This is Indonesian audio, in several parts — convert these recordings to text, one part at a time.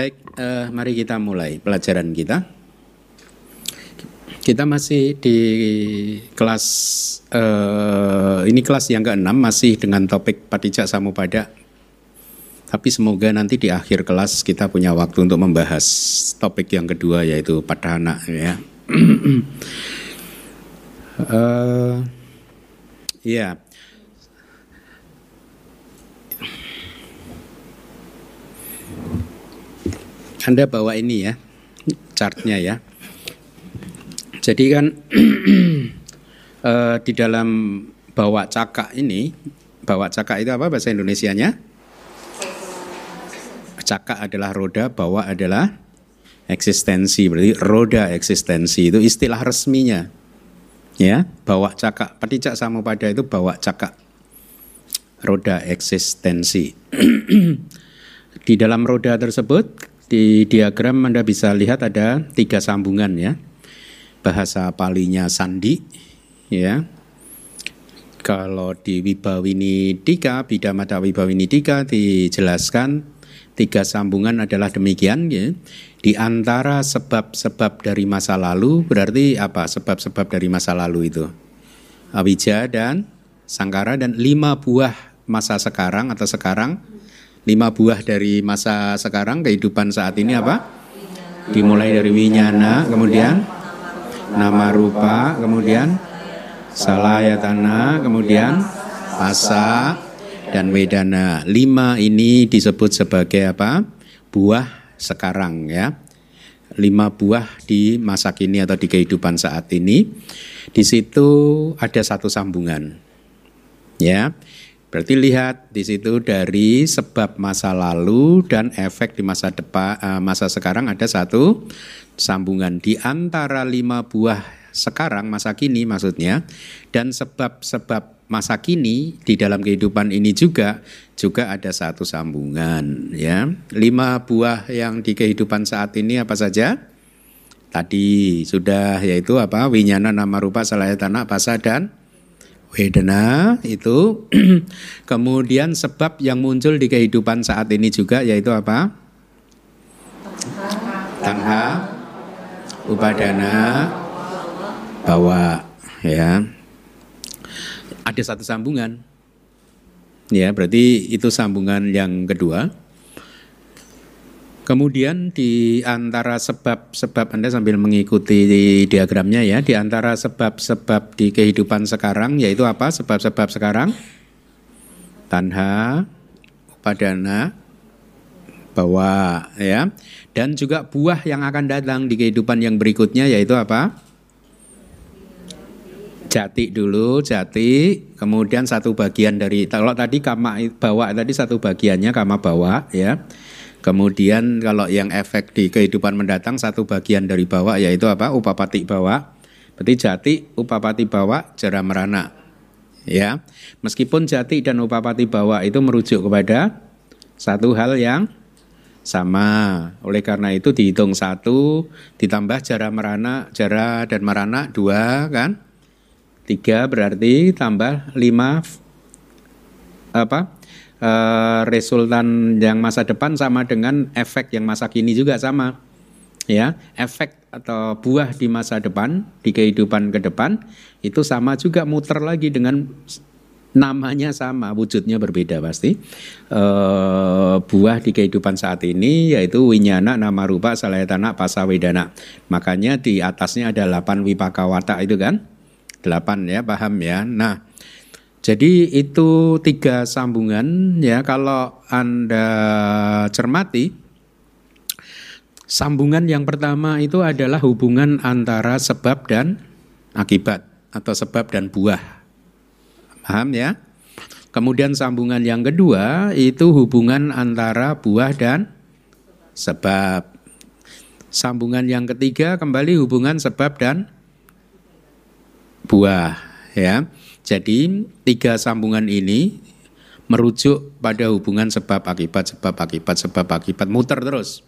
Baik, uh, mari kita mulai pelajaran kita. Kita masih di kelas uh, ini kelas yang ke-6 masih dengan topik Patijak Samupada. Tapi semoga nanti di akhir kelas kita punya waktu untuk membahas topik yang kedua yaitu padhana ya. uh, ya. Anda bawa ini ya, chartnya ya. Jadi kan uh, di dalam bawa cakak ini, bawa cakak itu apa bahasa Indonesianya? Cakak adalah roda, bawa adalah eksistensi. Berarti roda eksistensi itu istilah resminya. Ya, bawa cakak. Patijak pada itu bawa cakak. Roda eksistensi. di dalam roda tersebut di diagram Anda bisa lihat ada tiga sambungan ya. Bahasa palinya sandi ya. Kalau di Wibawini Dika, Bidamata Wibawini Dika dijelaskan tiga sambungan adalah demikian ya. Di antara sebab-sebab dari masa lalu berarti apa? Sebab-sebab dari masa lalu itu. Awija dan Sangkara dan lima buah masa sekarang atau sekarang lima buah dari masa sekarang kehidupan saat ini apa? Dimulai dari winyana, kemudian nama rupa, kemudian salayatana, kemudian asa dan wedana. Lima ini disebut sebagai apa? Buah sekarang ya. Lima buah di masa kini atau di kehidupan saat ini. Di situ ada satu sambungan. Ya. Berarti lihat di situ dari sebab masa lalu dan efek di masa depan uh, masa sekarang ada satu sambungan di antara lima buah sekarang masa kini maksudnya dan sebab-sebab masa kini di dalam kehidupan ini juga juga ada satu sambungan ya. Lima buah yang di kehidupan saat ini apa saja? Tadi sudah yaitu apa? Winyana nama rupa salayatana pasa dan Wedana itu kemudian sebab yang muncul di kehidupan saat ini juga yaitu apa? Tanha, upadana, bawa ya. Ada satu sambungan. Ya, berarti itu sambungan yang kedua. Kemudian di antara sebab-sebab Anda sambil mengikuti di diagramnya ya, di antara sebab-sebab di kehidupan sekarang yaitu apa? Sebab-sebab sekarang tanha, upadana, bawa ya. Dan juga buah yang akan datang di kehidupan yang berikutnya yaitu apa? Jati dulu, jati, kemudian satu bagian dari kalau tadi kama bawa tadi satu bagiannya kama bawa ya. Kemudian kalau yang efek di kehidupan mendatang satu bagian dari bawah yaitu apa? Upapati bawah. Berarti jati, upapati bawah, jara merana. Ya. Meskipun jati dan upapati bawah itu merujuk kepada satu hal yang sama. Oleh karena itu dihitung satu ditambah jara merana, jara dan merana dua kan? Tiga berarti tambah lima apa? Uh, resultan yang masa depan sama dengan efek yang masa kini juga sama. Ya, efek atau buah di masa depan, di kehidupan ke depan itu sama juga muter lagi dengan namanya sama, wujudnya berbeda pasti. E, buah di kehidupan saat ini yaitu winyana, nama rupa, salayatana, pasawedana. Makanya di atasnya ada 8 wipakawata itu kan? 8 ya, paham ya. Nah, jadi itu tiga sambungan ya kalau Anda cermati sambungan yang pertama itu adalah hubungan antara sebab dan akibat atau sebab dan buah. Paham ya? Kemudian sambungan yang kedua itu hubungan antara buah dan sebab. Sambungan yang ketiga kembali hubungan sebab dan buah ya. Jadi tiga sambungan ini merujuk pada hubungan sebab akibat sebab akibat sebab akibat muter terus.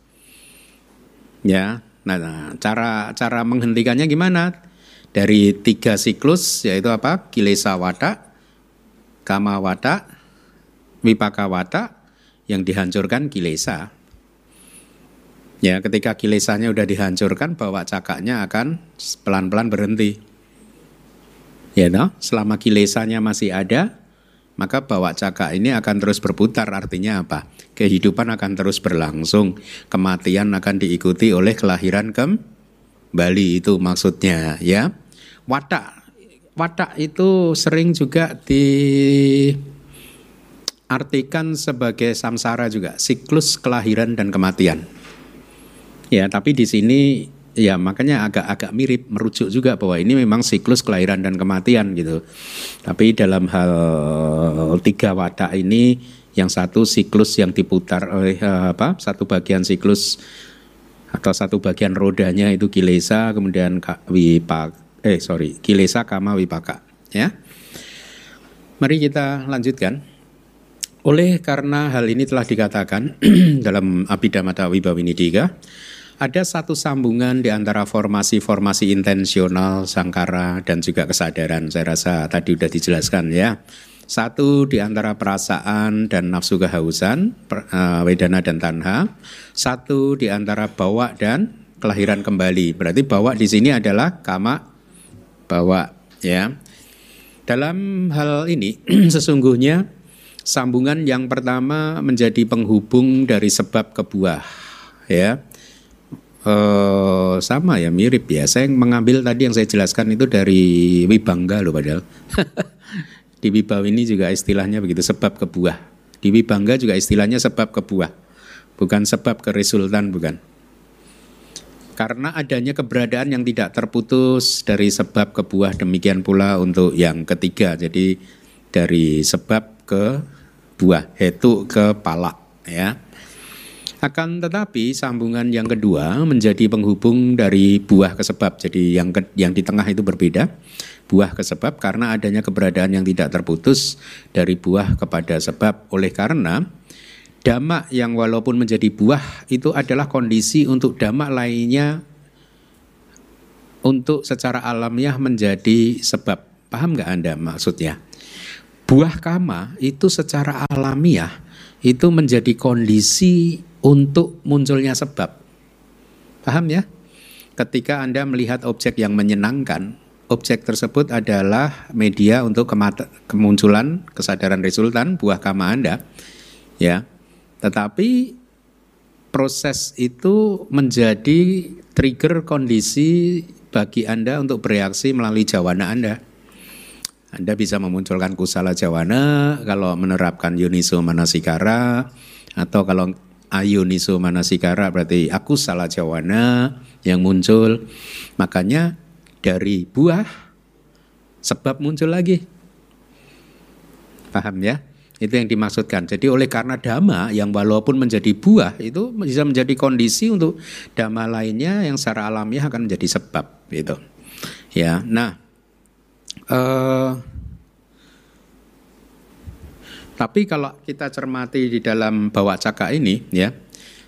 Ya, nah cara cara menghentikannya gimana? Dari tiga siklus yaitu apa? Kilesa wata, kama wata, wipaka wata yang dihancurkan kilesa. Ya, ketika kilesanya udah dihancurkan, bawa cakaknya akan pelan-pelan berhenti. Ya, no? selama kilesanya masih ada, maka bawa cakak ini akan terus berputar. Artinya apa? Kehidupan akan terus berlangsung, kematian akan diikuti oleh kelahiran kembali itu maksudnya, ya. Watak, watak itu sering juga diartikan sebagai samsara juga, siklus kelahiran dan kematian. Ya, tapi di sini ya makanya agak-agak mirip merujuk juga bahwa ini memang siklus kelahiran dan kematian gitu. Tapi dalam hal tiga wadah ini yang satu siklus yang diputar oleh uh, apa? Satu bagian siklus atau satu bagian rodanya itu kilesa kemudian wipak eh sorry kilesa kama wipaka ya. Mari kita lanjutkan. Oleh karena hal ini telah dikatakan dalam Abhidhamma Wibawinidika ada satu sambungan di antara formasi-formasi intensional, sangkara, dan juga kesadaran. Saya rasa tadi sudah dijelaskan ya. Satu di antara perasaan dan nafsu kehausan, uh, wedana dan tanha. Satu di antara bawa dan kelahiran kembali. Berarti bawa di sini adalah kama bawa ya. Dalam hal ini sesungguhnya sambungan yang pertama menjadi penghubung dari sebab ke buah ya Uh, sama ya mirip ya. Saya mengambil tadi yang saya jelaskan itu dari Wibangga loh padahal. di Wibawa ini juga istilahnya begitu sebab ke buah. Di Wibangga juga istilahnya sebab ke buah. Bukan sebab ke resultan bukan. Karena adanya keberadaan yang tidak terputus dari sebab ke buah demikian pula untuk yang ketiga. Jadi dari sebab ke buah, itu ke palak ya. Akan tetapi sambungan yang kedua menjadi penghubung dari buah ke sebab. Jadi yang ke, yang di tengah itu berbeda. Buah ke sebab karena adanya keberadaan yang tidak terputus dari buah kepada sebab. Oleh karena damak yang walaupun menjadi buah itu adalah kondisi untuk damak lainnya untuk secara alamiah menjadi sebab. Paham nggak Anda maksudnya? Buah kama itu secara alamiah itu menjadi kondisi untuk munculnya sebab. Paham ya? Ketika Anda melihat objek yang menyenangkan, objek tersebut adalah media untuk kemunculan kesadaran resultan buah kama Anda. Ya. Tetapi proses itu menjadi trigger kondisi bagi Anda untuk bereaksi melalui jawana Anda. Anda bisa memunculkan kusala jawana kalau menerapkan yuniso manasikara atau kalau ayuniso manasikara berarti aku salah jawana yang muncul. Makanya dari buah sebab muncul lagi. Paham ya? Itu yang dimaksudkan. Jadi oleh karena dhamma yang walaupun menjadi buah itu bisa menjadi kondisi untuk dhamma lainnya yang secara alamiah akan menjadi sebab gitu. Ya. Nah, eh tapi kalau kita cermati di dalam bawah caka ini ya,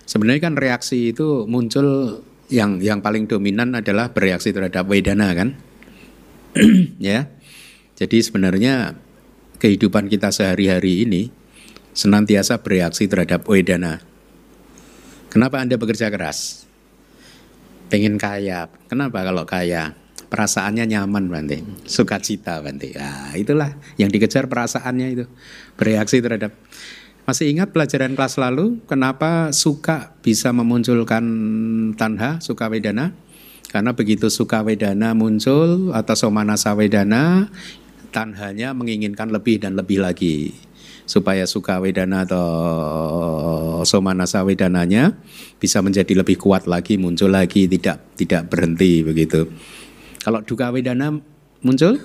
sebenarnya kan reaksi itu muncul yang yang paling dominan adalah bereaksi terhadap wedana kan. ya. Jadi sebenarnya kehidupan kita sehari-hari ini senantiasa bereaksi terhadap wedana. Kenapa Anda bekerja keras? Pengen kaya. Kenapa kalau kaya? Perasaannya nyaman Bante, sukacita Bante. Nah, itulah yang dikejar perasaannya itu, bereaksi terhadap. Masih ingat pelajaran kelas lalu kenapa suka bisa memunculkan tanha, suka wedana? Karena begitu suka wedana muncul atau somanasa wedana, tanhanya menginginkan lebih dan lebih lagi supaya suka wedana atau somanasa wedananya bisa menjadi lebih kuat lagi muncul lagi tidak tidak berhenti begitu kalau duka wedana muncul,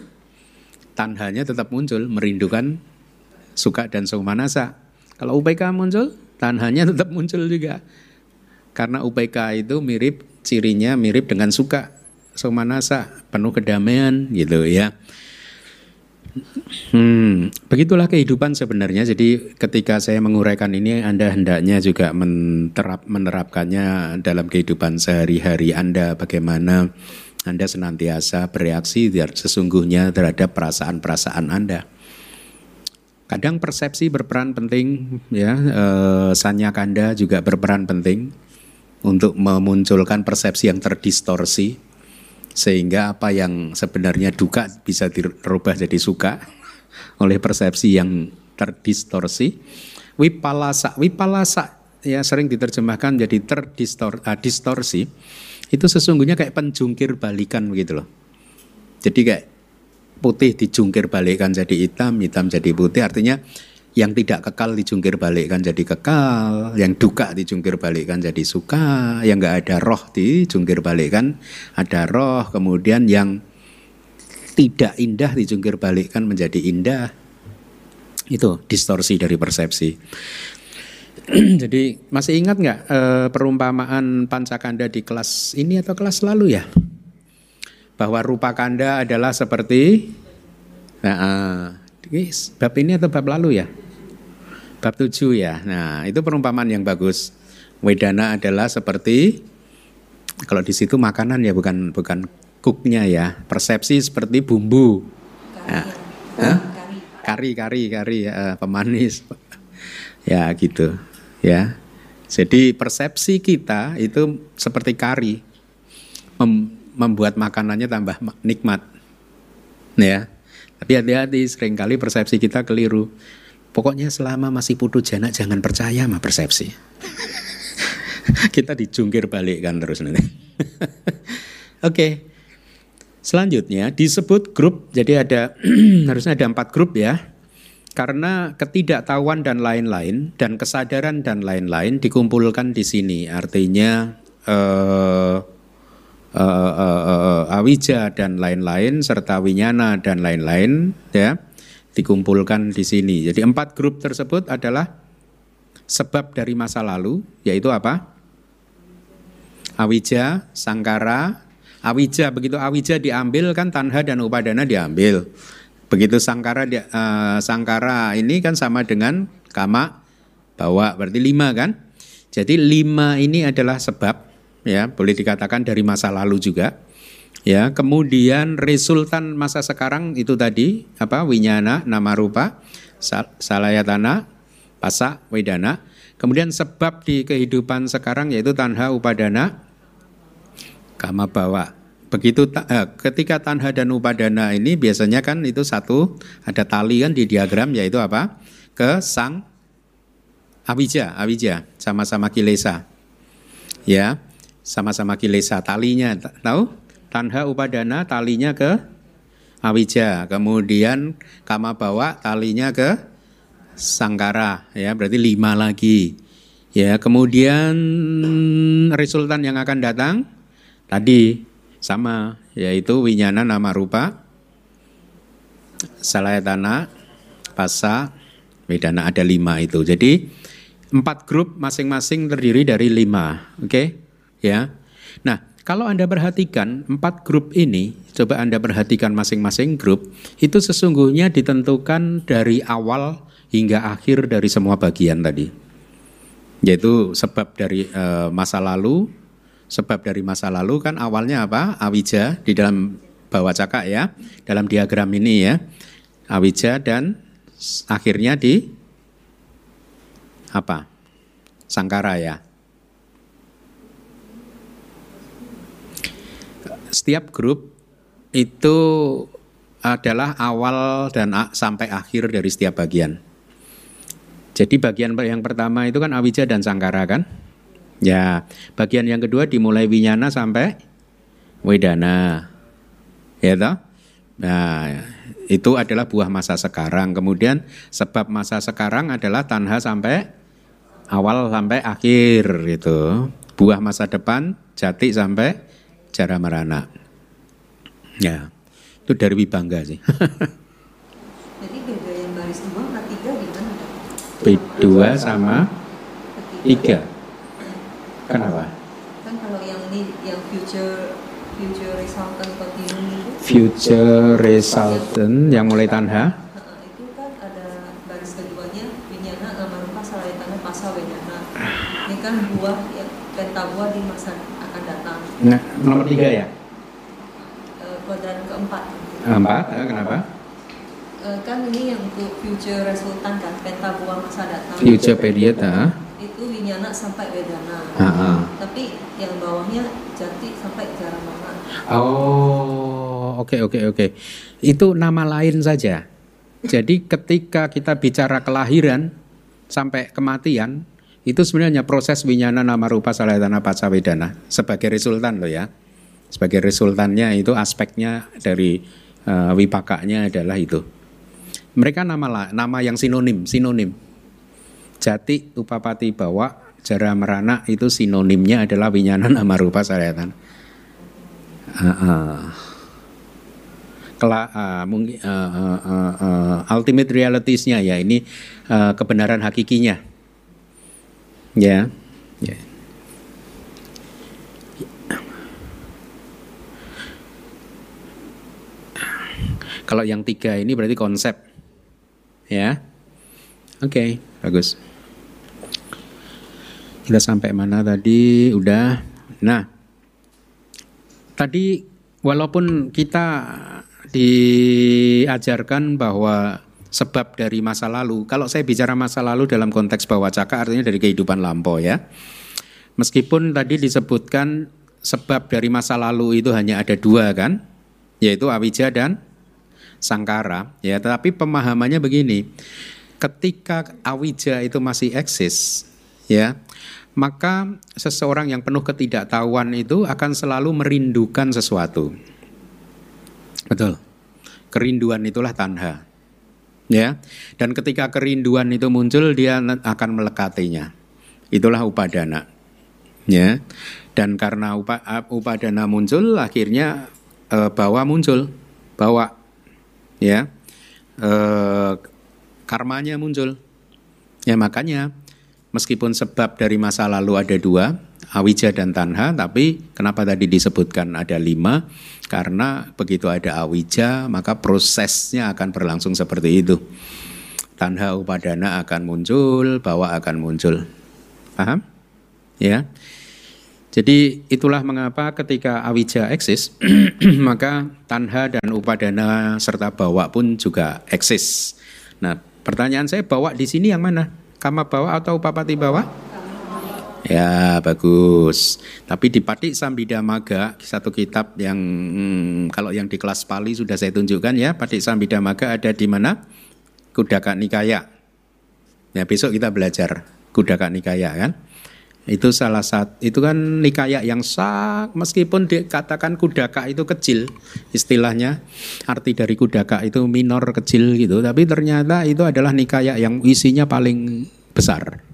tanhanya tetap muncul, merindukan suka dan somanasa. Kalau UPK muncul, tanhanya tetap muncul juga. Karena UPK itu mirip, cirinya mirip dengan suka, somanasa, penuh kedamaian gitu ya. Hmm, begitulah kehidupan sebenarnya. Jadi ketika saya menguraikan ini, Anda hendaknya juga menerap, menerapkannya dalam kehidupan sehari-hari Anda. Bagaimana anda senantiasa bereaksi sesungguhnya terhadap perasaan-perasaan Anda. Kadang persepsi berperan penting, ya. E, sanya kanda juga berperan penting. untuk memunculkan persepsi yang terdistorsi sehingga apa yang sebenarnya duka bisa dirubah jadi suka oleh persepsi yang terdistorsi. Wipalasa, wipalasa ya sering diterjemahkan jadi terdistorsi. Itu sesungguhnya kayak penjungkir balikan begitu loh. Jadi kayak putih dijungkir balikan jadi hitam, hitam jadi putih artinya yang tidak kekal dijungkir balikkan jadi kekal, yang duka dijungkir balikkan jadi suka, yang nggak ada roh dijungkir balikkan ada roh, kemudian yang tidak indah dijungkir balikkan menjadi indah. Itu distorsi dari persepsi. jadi masih ingat nggak e, perumpamaan pancakanda di kelas ini atau kelas lalu ya? Bahwa rupa kanda adalah seperti nah, ini bab ini atau bab lalu ya? Bab tujuh ya. Nah, itu perumpamaan yang bagus. Wedana adalah seperti kalau di situ makanan ya bukan bukan cooknya ya. Persepsi seperti bumbu. Kari, ya. kari, kari, kari ya, pemanis. ya gitu. Ya. Jadi persepsi kita itu seperti kari. Mem membuat makanannya tambah nikmat. Ya. Tapi hati-hati, sering kali persepsi kita keliru. Pokoknya selama masih putu jana jangan percaya sama persepsi. kita dijungkir balik kan terus nanti. Oke. okay. Selanjutnya disebut grup. Jadi ada harusnya ada empat grup ya. Karena ketidaktahuan dan lain-lain dan kesadaran dan lain-lain dikumpulkan di sini. Artinya eh, uh, uh, uh, awija dan lain-lain serta winyana dan lain-lain ya dikumpulkan di sini. Jadi empat grup tersebut adalah sebab dari masa lalu yaitu apa? Awija, sangkara, awija begitu awija diambil kan tanha dan upadana diambil. Begitu sangkara uh, sangkara ini kan sama dengan kama bawa berarti lima kan? Jadi lima ini adalah sebab ya boleh dikatakan dari masa lalu juga ya. Kemudian resultan masa sekarang itu tadi apa winyana nama rupa sal salayatana pasa wedana. Kemudian sebab di kehidupan sekarang yaitu tanha upadana kama bawa begitu eh, ketika tanha dan upadana ini biasanya kan itu satu ada tali kan di diagram yaitu apa? Ke sang awija awija sama-sama kilesa. Ya sama-sama kilesa talinya tahu? Tanha upadana talinya ke awija. Kemudian kama bawa talinya ke sangkara. Ya berarti lima lagi. Ya kemudian resultan yang akan datang tadi sama yaitu winyana nama rupa salayatana pasa wedana ada lima itu jadi empat grup masing-masing terdiri dari lima oke okay? ya. Nah, kalau Anda perhatikan empat grup ini, coba Anda perhatikan masing-masing grup, itu sesungguhnya ditentukan dari awal hingga akhir dari semua bagian tadi. Yaitu sebab dari e, masa lalu, sebab dari masa lalu kan awalnya apa? Awija di dalam bawah cakak ya, dalam diagram ini ya. Awija dan akhirnya di apa? Sangkara ya. setiap grup itu adalah awal dan sampai akhir dari setiap bagian. Jadi bagian yang pertama itu kan awija dan sangkara kan? Ya, bagian yang kedua dimulai winyana sampai wedana. Ya toh? Nah, itu adalah buah masa sekarang. Kemudian sebab masa sekarang adalah tanha sampai awal sampai akhir gitu. Buah masa depan jati sampai Jara Marana. Ya, itu dari Wibangga sih. Jadi beda yang baris dua sama tiga gimana? B2 sama tiga. Kenapa? Kan kalau yang ini yang future future resultant continuum itu. Future resultant yang mulai tanha. Itu kan ada baris keduanya winyana nama rupa tanah pasal winyana. Ini kan buah yang pentabuah di masa akan datang. Nah, nomor tiga ya? Uh, kuadran keempat. Empat, eh, kenapa? Uh, kan ini yang untuk future resultant kan, penta buah masa datang. Future period, ah. Itu winyana sampai wedana. Ha-ha. Tapi yang bawahnya jati sampai jaramana. Oh, oke oke oke. Itu nama lain saja. Jadi ketika kita bicara kelahiran sampai kematian, itu sebenarnya proses winyana nama rupa salayatana wedana sebagai resultan loh ya. Sebagai resultannya itu aspeknya dari uh, wipakanya adalah itu. Mereka nama nama yang sinonim, sinonim. Jati, upapati, bawa, jara merana itu sinonimnya adalah winyana nama rupa salayatana. Ah, ah. Kela, ah, mungkin ah, ah, ah, ah, ultimate realities-nya ya ini ah, kebenaran hakikinya. Ya. ya. Kalau yang tiga ini berarti konsep. Ya. Oke, bagus. Kita sampai mana tadi? Udah. Nah, tadi walaupun kita diajarkan bahwa sebab dari masa lalu, kalau saya bicara masa lalu dalam konteks bawah caka artinya dari kehidupan lampau ya. Meskipun tadi disebutkan sebab dari masa lalu itu hanya ada dua kan, yaitu awija dan sangkara ya, tetapi pemahamannya begini. Ketika awija itu masih eksis ya, maka seseorang yang penuh ketidaktahuan itu akan selalu merindukan sesuatu. Betul. Kerinduan itulah tanha. Ya. Dan ketika kerinduan itu muncul dia akan melekatinya. Itulah upadana. Ya. Dan karena upa, upadana muncul akhirnya e, bawa muncul. Bawa ya. E, karmanya muncul. Ya makanya meskipun sebab dari masa lalu ada dua, awija dan tanha, tapi kenapa tadi disebutkan ada lima? Karena begitu ada awija, maka prosesnya akan berlangsung seperti itu. Tanha upadana akan muncul, bawa akan muncul. Paham? Ya. Jadi itulah mengapa ketika awija eksis, maka tanha dan upadana serta bawa pun juga eksis. Nah, pertanyaan saya bawa di sini yang mana? Kama bawa atau upapati bawa? Ya bagus. Tapi di Patik Sambida Maga satu kitab yang hmm, kalau yang di kelas Pali sudah saya tunjukkan ya Patik Sambida Maga ada di mana? Kudaka Nikaya. Ya besok kita belajar Kudaka Nikaya kan. Itu salah satu itu kan nikaya yang sak meskipun dikatakan kudaka itu kecil istilahnya arti dari kudaka itu minor kecil gitu tapi ternyata itu adalah nikaya yang isinya paling besar.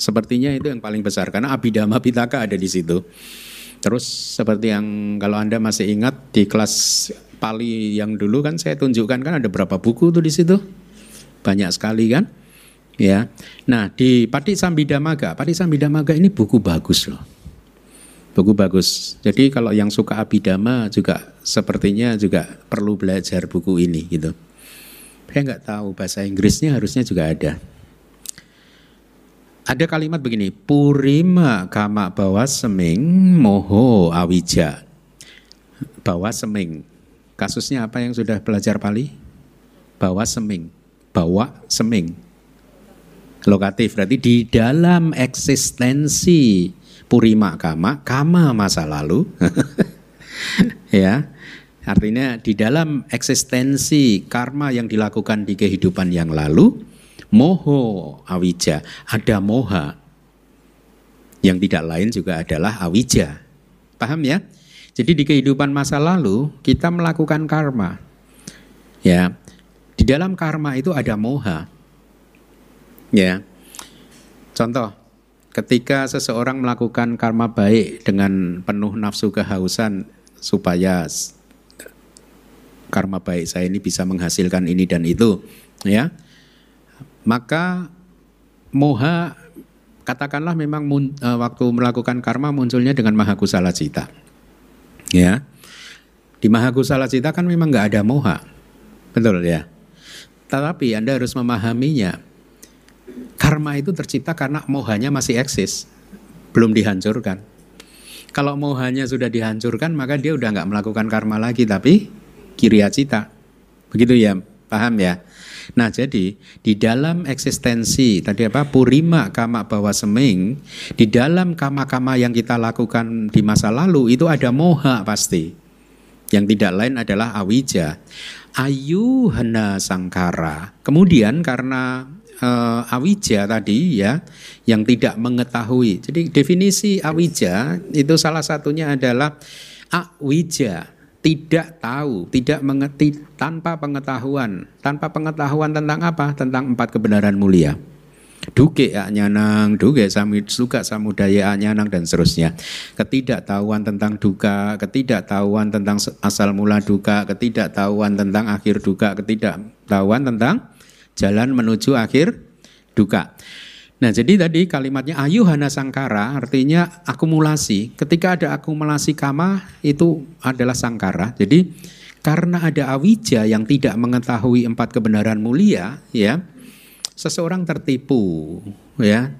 Sepertinya itu yang paling besar karena Abhidhamma Pitaka ada di situ. Terus seperti yang kalau Anda masih ingat di kelas Pali yang dulu kan saya tunjukkan kan ada berapa buku tuh di situ? Banyak sekali kan? Ya. Nah, di Pati Sambidamaga, Pati Sambidamaga ini buku bagus loh. Buku bagus. Jadi kalau yang suka Abhidhamma juga sepertinya juga perlu belajar buku ini gitu. Saya nggak tahu bahasa Inggrisnya harusnya juga ada. Ada kalimat begini, purima kama bawa seming moho awija. Bawa seming. Kasusnya apa yang sudah belajar Pali? Bawa seming. Bawa seming. Lokatif berarti di dalam eksistensi purima kama, kama masa lalu. ya. Artinya di dalam eksistensi karma yang dilakukan di kehidupan yang lalu, moho awija, ada moha. Yang tidak lain juga adalah awija. Paham ya? Jadi di kehidupan masa lalu kita melakukan karma. Ya. Di dalam karma itu ada moha. Ya. Contoh, ketika seseorang melakukan karma baik dengan penuh nafsu kehausan supaya karma baik saya ini bisa menghasilkan ini dan itu, ya. Maka moha katakanlah memang mun, uh, waktu melakukan karma munculnya dengan mahakusala cita. Ya. Di mahakusala cita kan memang nggak ada moha. Betul ya. Tetapi Anda harus memahaminya. Karma itu tercipta karena mohanya masih eksis, belum dihancurkan. Kalau mohanya sudah dihancurkan, maka dia udah nggak melakukan karma lagi, tapi kiriya cita. Begitu ya, paham ya? Nah jadi di dalam eksistensi tadi apa purima kama bawa seming di dalam kama-kama yang kita lakukan di masa lalu itu ada moha pasti. Yang tidak lain adalah awija. Ayu hana sangkara. Kemudian karena uh, awija tadi ya yang tidak mengetahui. Jadi definisi awija itu salah satunya adalah awija tidak tahu, tidak mengerti tanpa pengetahuan. Tanpa pengetahuan tentang apa? Tentang empat kebenaran mulia. Duke nyanang, duke samit suka samudaya nyanang dan seterusnya. Ketidaktahuan tentang duka, ketidaktahuan tentang asal mula duka, ketidaktahuan tentang akhir duka, ketidaktahuan tentang jalan menuju akhir duka. Nah, jadi tadi kalimatnya ayuhana sangkara artinya akumulasi. Ketika ada akumulasi kama itu adalah sangkara. Jadi karena ada awija yang tidak mengetahui empat kebenaran mulia, ya, seseorang tertipu, ya.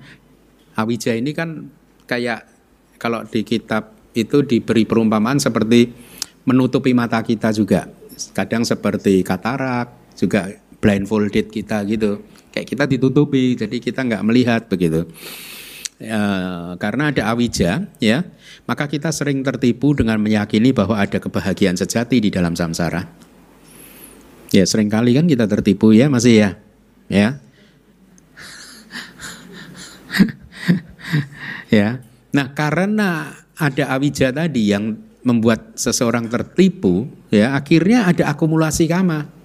Awija ini kan kayak kalau di kitab itu diberi perumpamaan seperti menutupi mata kita juga. Kadang seperti katarak, juga blindfolded kita gitu. Kayak kita ditutupi jadi kita nggak melihat begitu. E, karena ada awija ya maka kita sering tertipu dengan meyakini bahwa ada kebahagiaan sejati di dalam samsara. Ya sering kali kan kita tertipu ya masih ya ya. Ya. Nah karena ada awija tadi yang membuat seseorang tertipu ya akhirnya ada akumulasi kama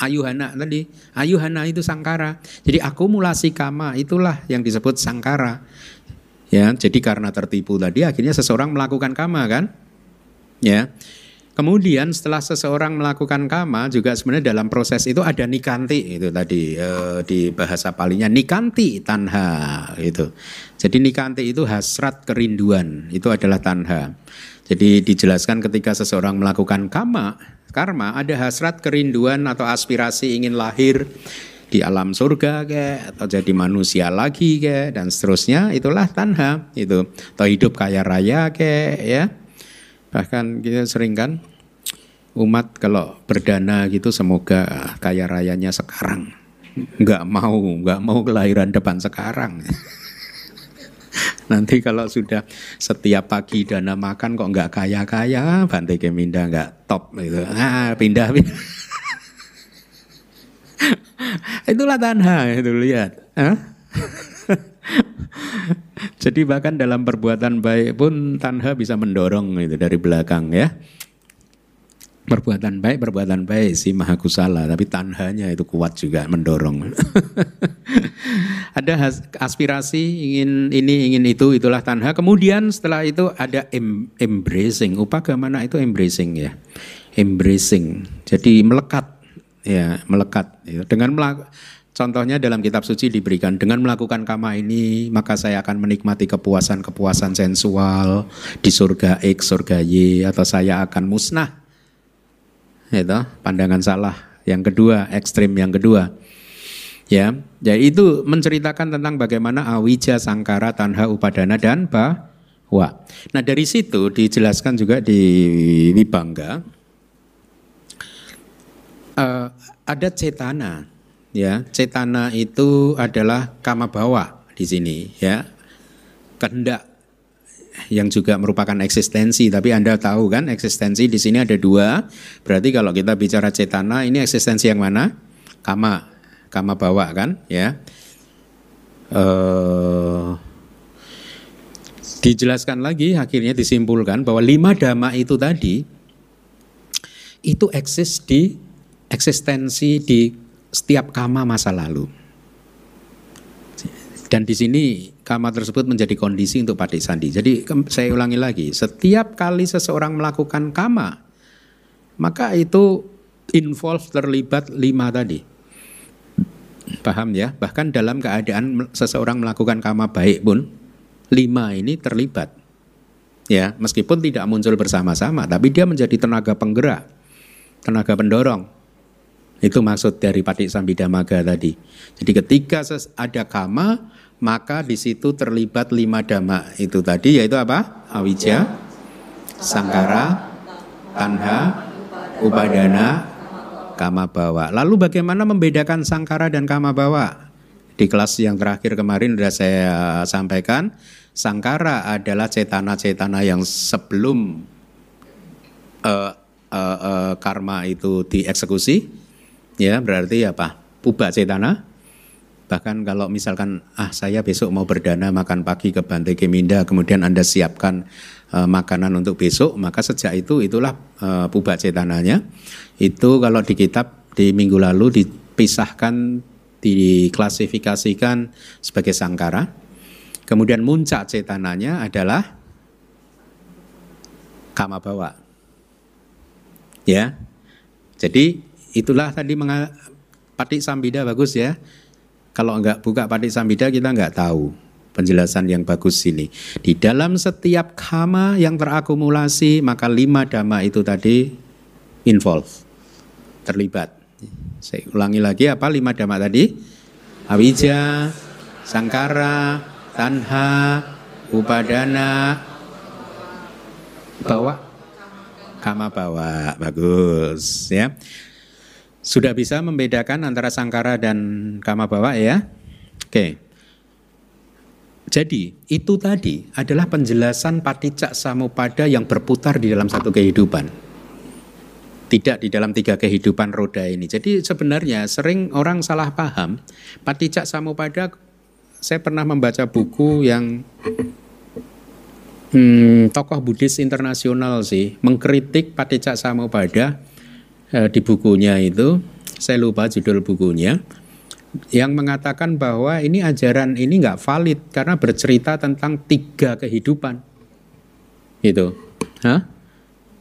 ayuhana tadi. Ayuhana itu sangkara. Jadi akumulasi kama itulah yang disebut sangkara. Ya, jadi karena tertipu tadi akhirnya seseorang melakukan kama kan? Ya. Kemudian setelah seseorang melakukan kama juga sebenarnya dalam proses itu ada nikanti itu tadi e, di bahasa palinya nikanti tanha itu. Jadi nikanti itu hasrat kerinduan itu adalah tanha. Jadi dijelaskan ketika seseorang melakukan kama karma ada hasrat kerinduan atau aspirasi ingin lahir di alam surga ke atau jadi manusia lagi ke dan seterusnya itulah tanha itu. Atau hidup kaya raya ke ya. Bahkan kita sering kan umat kalau berdana gitu semoga kaya rayanya sekarang. Nggak mau nggak mau kelahiran depan sekarang Nanti kalau sudah setiap pagi dana makan kok nggak kaya-kaya, Bante Keminda nggak top gitu. Ah, pindah. pindah. Itulah tanha itu lihat. Jadi bahkan dalam perbuatan baik pun tanha bisa mendorong itu dari belakang ya perbuatan baik perbuatan baik si maha kusala. Tapi tanhanya itu kuat juga mendorong. Ada aspirasi ingin ini ingin itu itulah tanha kemudian setelah itu ada em, embracing. Upagamana itu embracing ya? Embracing. Jadi melekat. Ya melekat. Ya. dengan melakukan Contohnya dalam kitab suci diberikan dengan melakukan kama ini maka saya akan menikmati kepuasan-kepuasan sensual di surga X, surga Y atau saya akan musnah itu pandangan salah yang kedua ekstrim yang kedua. Ya jadi itu menceritakan tentang bagaimana awija sangkara tanha upadana dan bahwa nah dari situ dijelaskan juga di wibangga uh, ada cetana. Ya cetana itu adalah kama bawa di sini ya. Kehendak yang juga merupakan eksistensi. Tapi Anda tahu kan eksistensi di sini ada dua. Berarti kalau kita bicara cetana ini eksistensi yang mana? Kama, kama bawa kan, ya. Uh, dijelaskan lagi akhirnya disimpulkan bahwa lima dhamma itu tadi itu eksis di eksistensi di setiap kama masa lalu. Dan di sini kama tersebut menjadi kondisi untuk patik sandi. Jadi saya ulangi lagi, setiap kali seseorang melakukan kama, maka itu involve terlibat lima tadi. Paham ya? Bahkan dalam keadaan seseorang melakukan kama baik pun, lima ini terlibat. Ya, meskipun tidak muncul bersama-sama, tapi dia menjadi tenaga penggerak, tenaga pendorong. Itu maksud dari patik sambidamaga tadi. Jadi ketika ada kama, maka di situ terlibat lima dhamma itu tadi yaitu apa? Awija, sangkara, tanha, upadana, Kama bawa. Lalu bagaimana membedakan sangkara dan kama bawa? Di kelas yang terakhir kemarin sudah saya sampaikan, sangkara adalah cetana-cetana yang sebelum uh, uh, uh, karma itu dieksekusi, ya berarti apa? Puba cetana. Bahkan kalau misalkan ah saya besok mau berdana makan pagi ke Bante Keminda, kemudian anda siapkan uh, makanan untuk besok, maka sejak itu itulah uh, puba cetananya. Itu kalau di kitab di minggu lalu dipisahkan, diklasifikasikan sebagai sangkara. Kemudian muncak cetananya adalah kama bawa. Ya. Jadi itulah tadi Patik Sambida bagus ya. Kalau enggak buka Patik Sambida kita enggak tahu penjelasan yang bagus ini. Di dalam setiap kama yang terakumulasi, maka lima dhamma itu tadi involve, terlibat. Saya ulangi lagi apa lima dhamma tadi? Awija, Sangkara, Tanha, Upadana, Bawa, Kama Bawa. Bagus ya. Sudah bisa membedakan antara Sangkara dan Kama Bawa ya? Oke. Jadi itu tadi adalah penjelasan paticak samupada yang berputar di dalam satu kehidupan. Tidak di dalam tiga kehidupan roda ini. Jadi sebenarnya sering orang salah paham. Paticak samupada, saya pernah membaca buku yang hmm, tokoh Buddhis internasional sih mengkritik paticak samupada eh, di bukunya itu. Saya lupa judul bukunya yang mengatakan bahwa ini ajaran ini nggak valid karena bercerita tentang tiga kehidupan. Itu. Hah?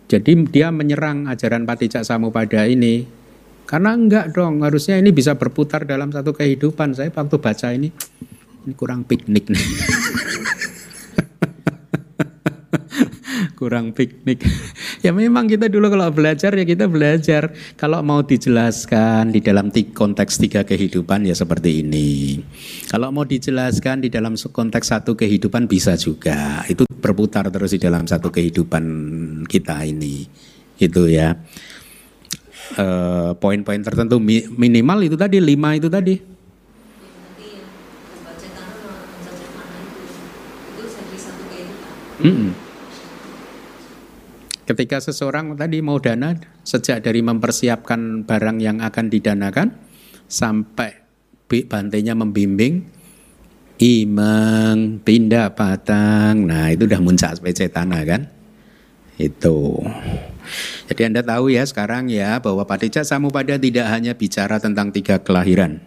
Jadi dia menyerang ajaran Patijak Samupada ini. Karena enggak dong, harusnya ini bisa berputar dalam satu kehidupan. Saya waktu baca ini, ini kurang piknik nih. kurang piknik. Ya memang kita dulu kalau belajar ya kita belajar. Kalau mau dijelaskan di dalam konteks tiga kehidupan ya seperti ini. Kalau mau dijelaskan di dalam konteks satu kehidupan bisa juga. Itu berputar terus di dalam satu kehidupan kita ini. Itu ya. Poin-poin uh, tertentu minimal itu tadi lima itu tadi. Mm -mm. Ketika seseorang tadi mau dana, sejak dari mempersiapkan barang yang akan didanakan sampai bantainya membimbing, imang, pindah patang, nah itu udah muncak sebagai cetana kan? Itu. Jadi Anda tahu ya sekarang ya bahwa Padicca Samupada tidak hanya bicara tentang tiga kelahiran.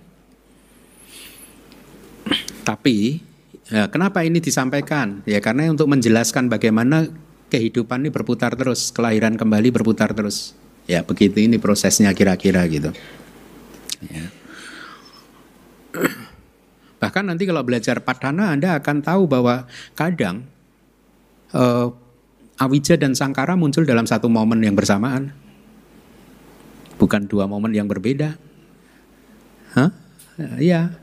Tapi ya, kenapa ini disampaikan? Ya karena untuk menjelaskan bagaimana kehidupan ini berputar terus, kelahiran kembali berputar terus. Ya begitu ini prosesnya kira-kira gitu. Ya. Bahkan nanti kalau belajar padana Anda akan tahu bahwa kadang uh, Awija dan Sangkara muncul dalam satu momen yang bersamaan. Bukan dua momen yang berbeda. Hah? Ya,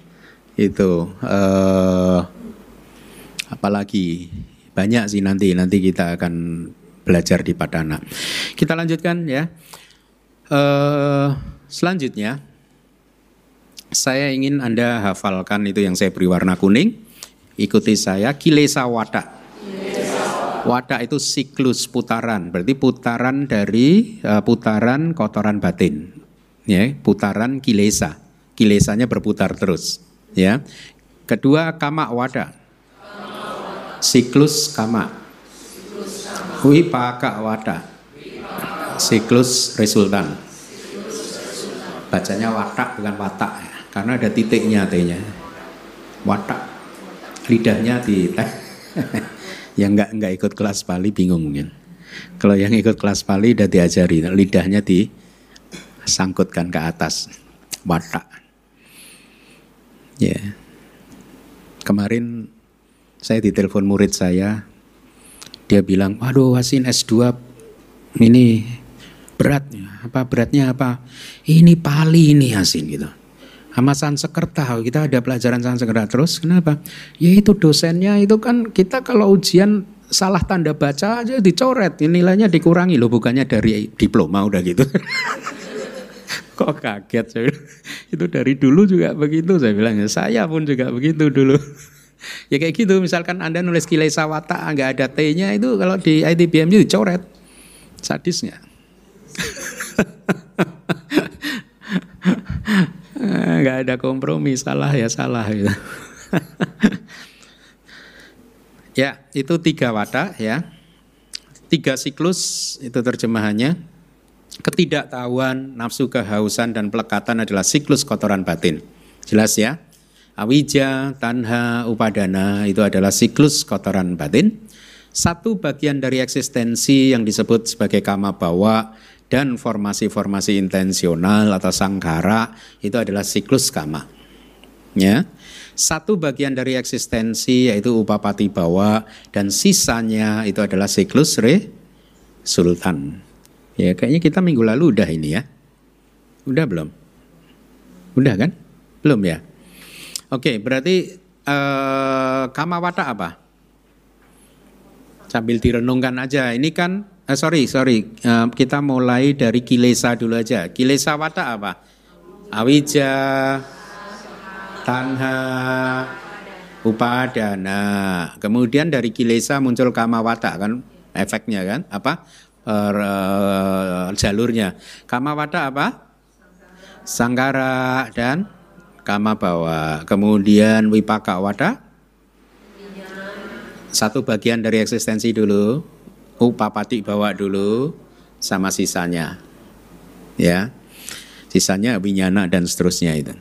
itu. Uh, apalagi banyak sih nanti nanti kita akan belajar di Padana. Kita lanjutkan ya. Uh, selanjutnya saya ingin Anda hafalkan itu yang saya beri warna kuning. Ikuti saya Kilesa Wada. Wada itu siklus putaran, berarti putaran dari uh, putaran kotoran batin. Ya, putaran kilesa. Kilesanya berputar terus, ya. Kedua kama wada siklus kama. Wipaka wada. Siklus resultan. Bacanya watak bukan watak ya. Karena ada titiknya T-nya. Watak. Lidahnya di yang enggak enggak ikut kelas Pali bingung mungkin. Kalau yang ikut kelas Pali udah diajari, lidahnya disangkutkan ke atas. Watak. Ya. Yeah. Kemarin saya ditelepon murid saya, dia bilang, waduh Wasin S2 ini beratnya, apa beratnya apa? Ini pali ini Hasin gitu. Sama Sansekerta, kita ada pelajaran Sansekerta terus, kenapa? Ya itu dosennya itu kan kita kalau ujian salah tanda baca aja dicoret, nilainya dikurangi loh, bukannya dari diploma udah gitu. Kok kaget saya itu dari dulu juga begitu saya bilang saya pun juga begitu dulu. ya kayak gitu misalkan Anda nulis kilesa wata nggak ada T-nya itu kalau di ITBM itu coret. Sadisnya. nggak ada kompromi salah ya salah gitu. ya itu tiga wadah ya tiga siklus itu terjemahannya ketidaktahuan nafsu kehausan dan pelekatan adalah siklus kotoran batin jelas ya awija tanha upadana itu adalah siklus kotoran batin satu bagian dari eksistensi yang disebut sebagai kama bawa dan formasi-formasi intensional atau sangkara itu adalah siklus kama. Ya. Satu bagian dari eksistensi yaitu upapati bawa dan sisanya itu adalah siklus re sultan. Ya, kayaknya kita minggu lalu udah ini ya. Udah belum? Udah kan? Belum ya? Oke, berarti eh, kamawata apa? Sambil direnungkan aja. Ini kan Uh, sorry, sorry. Uh, kita mulai dari kilesa dulu aja. Kilesa wata apa? Awija, tanha, upadana. Kemudian dari kilesa muncul kama wata kan? Efeknya kan? Apa? Uh, jalurnya. Kama wata apa? Sanggara dan kama bawa. Kemudian wipaka wata? Satu bagian dari eksistensi dulu upapati bawa dulu sama sisanya. Ya. Sisanya winyana dan seterusnya itu.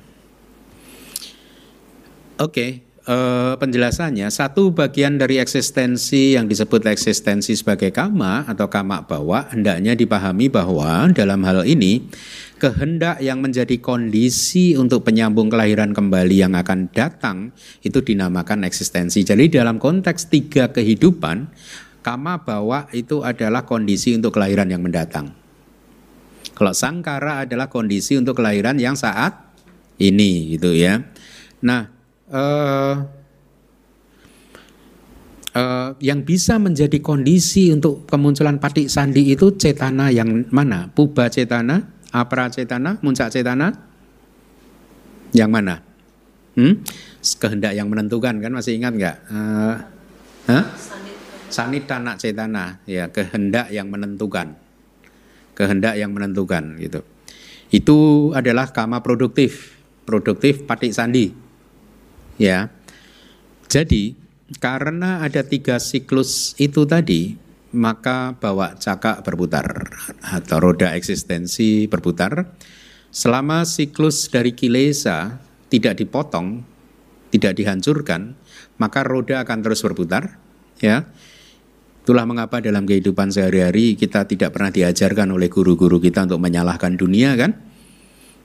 Oke, eh, penjelasannya satu bagian dari eksistensi yang disebut eksistensi sebagai kama atau kama bawa hendaknya dipahami bahwa dalam hal ini kehendak yang menjadi kondisi untuk penyambung kelahiran kembali yang akan datang itu dinamakan eksistensi. Jadi dalam konteks tiga kehidupan Kama bawa itu adalah kondisi untuk kelahiran yang mendatang. Kalau sangkara adalah kondisi untuk kelahiran yang saat ini gitu ya. Nah, eh, eh, yang bisa menjadi kondisi untuk kemunculan patik sandi itu cetana yang mana? Puba cetana, apra cetana, muncak cetana? Yang mana? Hmm? Kehendak yang menentukan kan masih ingat nggak? Uh, huh? sanitana cetana ya kehendak yang menentukan kehendak yang menentukan gitu itu adalah kama produktif produktif patik sandi ya. Jadi karena ada tiga siklus itu tadi maka bawa cakak berputar atau roda eksistensi berputar. Selama siklus dari kilesa tidak dipotong tidak dihancurkan maka roda akan terus berputar ya. Itulah mengapa dalam kehidupan sehari-hari kita tidak pernah diajarkan oleh guru-guru kita untuk menyalahkan dunia kan?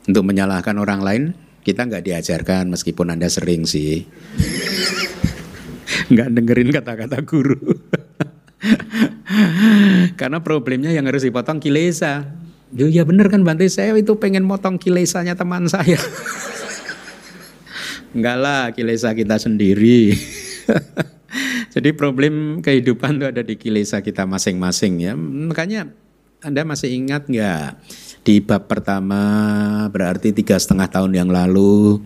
Untuk menyalahkan orang lain kita nggak diajarkan meskipun Anda sering sih. nggak dengerin kata-kata guru. Karena problemnya yang harus dipotong kilesa. Yo ya bener kan Bante saya itu pengen motong kilesanya teman saya. Enggak lah kilesa kita sendiri. Jadi problem kehidupan itu ada di kilesa kita masing-masing ya. Makanya Anda masih ingat nggak di bab pertama berarti tiga setengah tahun yang lalu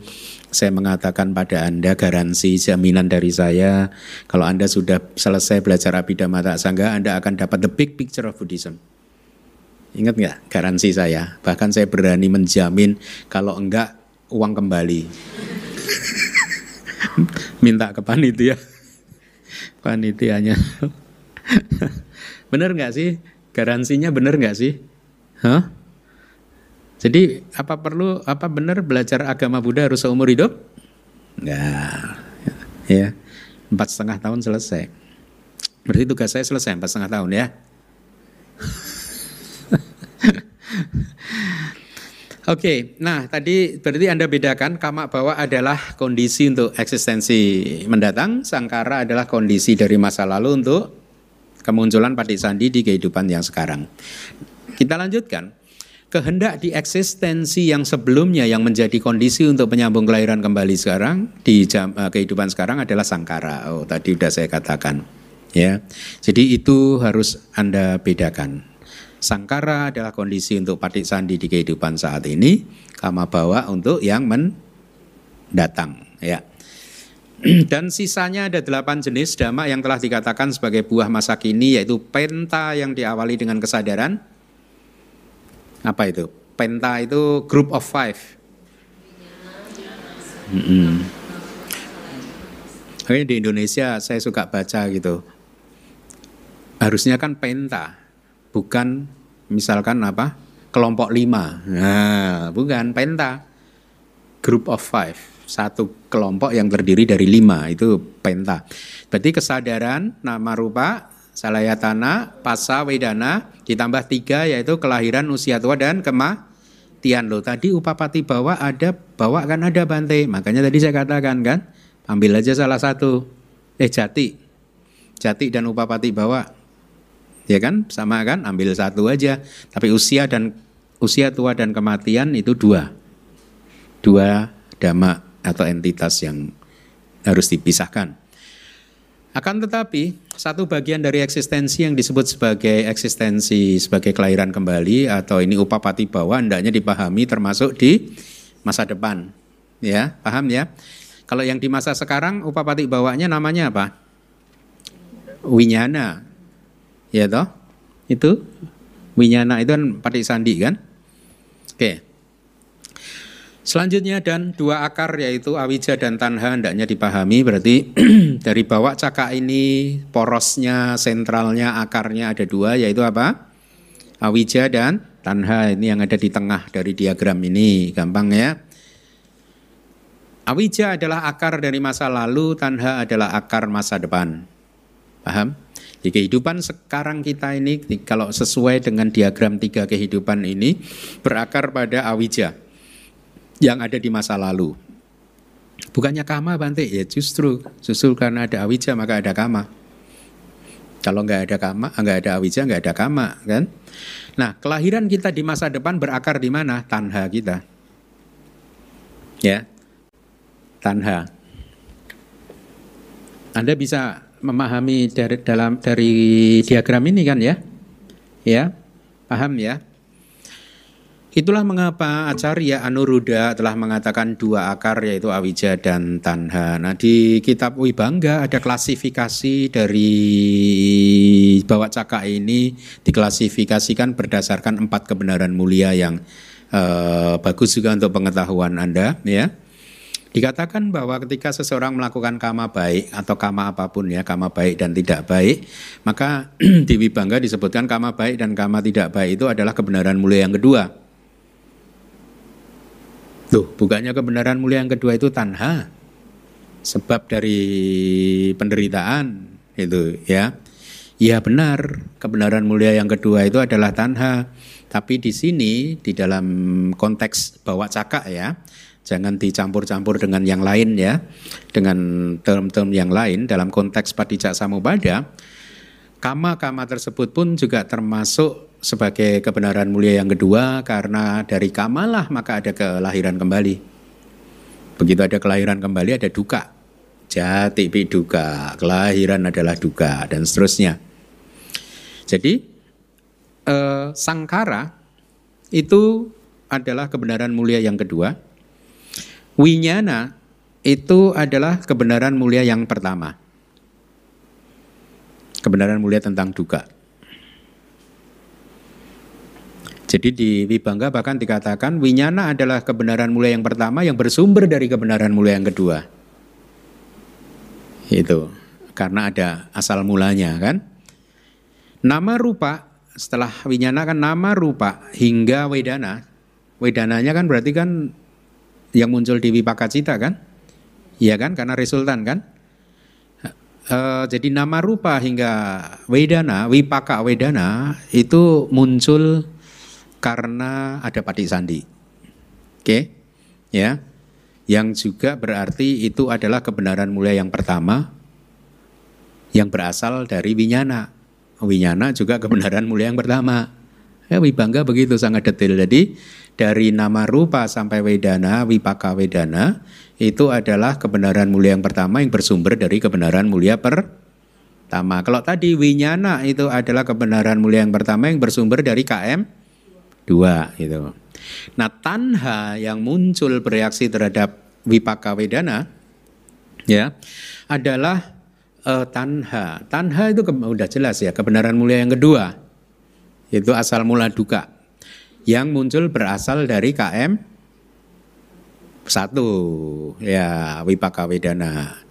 saya mengatakan pada Anda garansi jaminan dari saya kalau Anda sudah selesai belajar Abhidhamma Tak Sangga Anda akan dapat the big picture of Buddhism. Ingat nggak garansi saya? Bahkan saya berani menjamin kalau enggak uang kembali. Minta ke panitia panitianya. bener nggak sih? Garansinya bener nggak sih? Hah? Jadi apa perlu apa benar belajar agama Buddha harus seumur hidup? Enggak. Ya, empat setengah tahun selesai. Berarti tugas saya selesai empat setengah tahun ya. Oke, nah tadi berarti Anda bedakan kama bahwa adalah kondisi untuk eksistensi mendatang, sangkara adalah kondisi dari masa lalu untuk kemunculan pati sandi di kehidupan yang sekarang. Kita lanjutkan. Kehendak di eksistensi yang sebelumnya yang menjadi kondisi untuk penyambung kelahiran kembali sekarang di jam, uh, kehidupan sekarang adalah sangkara. Oh, tadi sudah saya katakan. Ya. Jadi itu harus Anda bedakan. Sangkara adalah kondisi untuk patik sandi di kehidupan saat ini, kama bawa untuk yang mendatang. Ya. Dan sisanya ada delapan jenis dhamma yang telah dikatakan sebagai buah masa kini, yaitu penta yang diawali dengan kesadaran. Apa itu? Penta itu group of five. Mm-mm. Oke, di Indonesia saya suka baca gitu. Harusnya kan penta, bukan misalkan apa kelompok lima. Nah, bukan penta, group of five, satu kelompok yang terdiri dari lima itu penta. Berarti kesadaran nama rupa salayatana, pasa, wedana ditambah tiga yaitu kelahiran, usia tua dan kematian. Loh. Tadi upapati bawa ada bawa kan ada bante, makanya tadi saya katakan kan? Ambil aja salah satu. Eh jati, jati dan upapati bawa. Ya kan? Sama kan? Ambil satu aja. Tapi usia dan usia tua dan kematian itu dua. Dua dhamma atau entitas yang harus dipisahkan akan tetapi satu bagian dari eksistensi yang disebut sebagai eksistensi sebagai kelahiran kembali atau ini upapati bawa hendaknya dipahami termasuk di masa depan ya paham ya kalau yang di masa sekarang upapati bawanya namanya apa winyana Ya toh? Itu winyana itu kan patik sandi kan? Oke. Selanjutnya dan dua akar yaitu awija dan tanha hendaknya dipahami berarti dari bawah cakak ini porosnya, sentralnya, akarnya ada dua yaitu apa? Awija dan tanha ini yang ada di tengah dari diagram ini gampang ya. Awija adalah akar dari masa lalu, tanha adalah akar masa depan. Paham? Di kehidupan sekarang kita ini kalau sesuai dengan diagram tiga kehidupan ini berakar pada awija yang ada di masa lalu. Bukannya kama Bante, ya justru justru karena ada awija maka ada kama. Kalau nggak ada kama, nggak ada awija, nggak ada kama, kan? Nah, kelahiran kita di masa depan berakar di mana? Tanha kita. Ya, tanha. Anda bisa memahami dari dalam dari diagram ini kan ya? Ya, paham ya? Itulah mengapa Acarya Anuruddha telah mengatakan dua akar yaitu awija dan tanha. Nah di kitab Wibangga ada klasifikasi dari bawa caka ini diklasifikasikan berdasarkan empat kebenaran mulia yang uh, bagus juga untuk pengetahuan Anda ya. Dikatakan bahwa ketika seseorang melakukan kama baik atau kama apa pun ya, kama baik dan tidak baik, maka di Wibangga disebutkan kama baik dan kama tidak baik itu adalah kebenaran mulia yang kedua. Tuh, bukannya kebenaran mulia yang kedua itu tanha. Sebab dari penderitaan itu ya. Ya benar, kebenaran mulia yang kedua itu adalah tanha. Tapi di sini di dalam konteks bawa cakak ya, Jangan dicampur-campur dengan yang lain ya, dengan term-term yang lain dalam konteks padijak samubada. Kama-kama tersebut pun juga termasuk sebagai kebenaran mulia yang kedua karena dari kamalah maka ada kelahiran kembali. Begitu ada kelahiran kembali ada duka. Jati duka, kelahiran adalah duka dan seterusnya. Jadi eh, sangkara itu adalah kebenaran mulia yang kedua Winyana itu adalah kebenaran mulia yang pertama. Kebenaran mulia tentang duka. Jadi di Wibangga bahkan dikatakan winyana adalah kebenaran mulia yang pertama yang bersumber dari kebenaran mulia yang kedua. Itu karena ada asal mulanya kan. Nama rupa setelah winyana kan nama rupa hingga wedana. Wedananya kan berarti kan yang muncul di Wipakacita kan? Iya kan? Karena resultan kan? E, jadi nama rupa hingga Wedana, Wipaka Wedana itu muncul karena ada pati sandi. Oke? Ya. Yang juga berarti itu adalah kebenaran mulia yang pertama yang berasal dari Winyana. Winyana juga kebenaran mulia yang pertama. Ya, Wibangga begitu sangat detail. Jadi dari nama rupa sampai wedana, wipaka wedana, itu adalah kebenaran mulia yang pertama yang bersumber dari kebenaran mulia per pertama. Kalau tadi winyana itu adalah kebenaran mulia yang pertama yang bersumber dari KM 2 gitu. Nah, tanha yang muncul bereaksi terhadap wipaka wedana ya adalah uh, tanha. Tanha itu udah jelas ya, kebenaran mulia yang kedua. Itu asal mula duka. Yang muncul berasal dari KM satu ya wipaka wedana.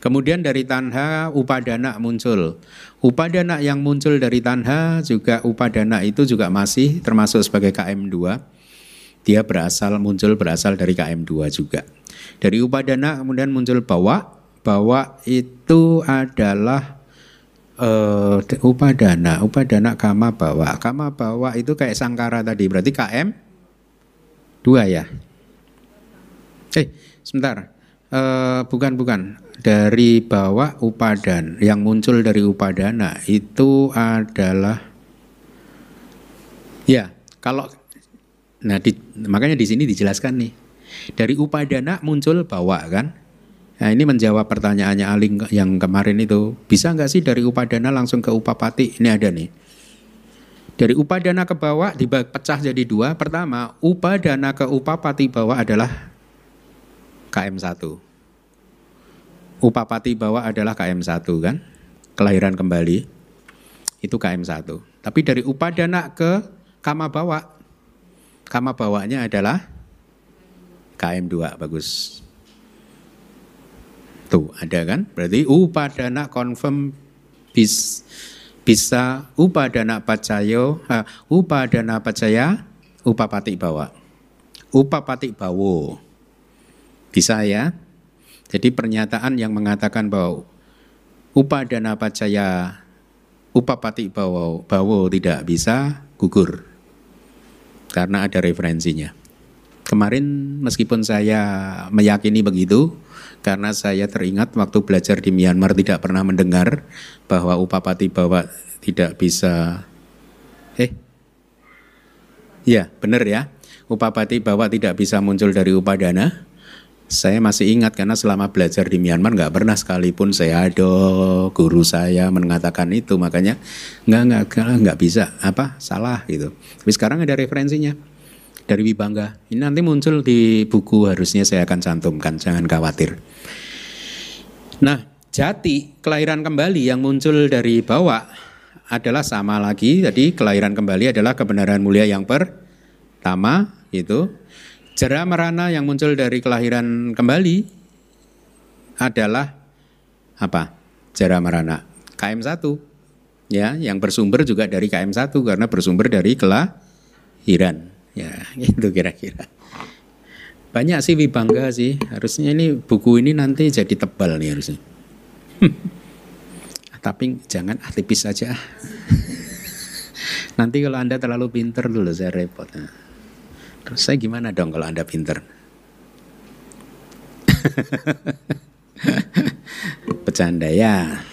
Kemudian dari tanha upadana muncul. Upadana yang muncul dari tanha juga upadana itu juga masih termasuk sebagai KM2. Dia berasal muncul berasal dari KM2 juga. Dari upadana kemudian muncul bawa. Bawa itu adalah uh, upadana. Upadana kama bawa. Kama bawa itu kayak sangkara tadi. Berarti KM 2 ya. Eh, sebentar. Uh, bukan bukan dari bawah upadan. Yang muncul dari upadana itu adalah ya kalau nah di, makanya di sini dijelaskan nih. Dari upadana muncul bawah kan? Nah ini menjawab pertanyaannya Aling yang kemarin itu. Bisa nggak sih dari upadana langsung ke upapati? Ini ada nih. Dari upadana ke bawah dipecah jadi dua. Pertama upadana ke upapati bawah adalah KM 1 Upapati bawah adalah KM1 kan? Kelahiran kembali. Itu KM1. Tapi dari upadana ke kama bawa. Kama bawanya adalah KM2. Bagus. Tuh, ada kan? Berarti upadana confirm bis, bisa upadana pacayo, uh, upadana pacaya, upapati bawa. Upapati bawo. Bisa ya? Jadi pernyataan yang mengatakan bahwa upadana pacaya upapati bawo, bawo tidak bisa gugur. Karena ada referensinya. Kemarin meskipun saya meyakini begitu karena saya teringat waktu belajar di Myanmar tidak pernah mendengar bahwa upapati bawa tidak bisa. Eh? Ya benar ya. Upapati bawa tidak bisa muncul dari upadana saya masih ingat karena selama belajar di Myanmar nggak pernah sekalipun saya ada guru saya mengatakan itu makanya nggak nggak nggak bisa apa salah gitu. Tapi sekarang ada referensinya dari Wibangga. Ini nanti muncul di buku harusnya saya akan cantumkan jangan khawatir. Nah jati kelahiran kembali yang muncul dari bawah adalah sama lagi. Jadi kelahiran kembali adalah kebenaran mulia yang pertama itu Jera merana yang muncul dari kelahiran kembali adalah apa? Jera merana. KM1 ya yang bersumber juga dari KM1 karena bersumber dari kelahiran. Ya itu kira-kira. Banyak sih wibangga sih. Harusnya ini buku ini nanti jadi tebal nih harusnya. Tapi jangan ah, tipis saja. Nanti kalau anda terlalu pinter dulu saya repot. Terus saya gimana dong kalau Anda pinter? Bercanda ya.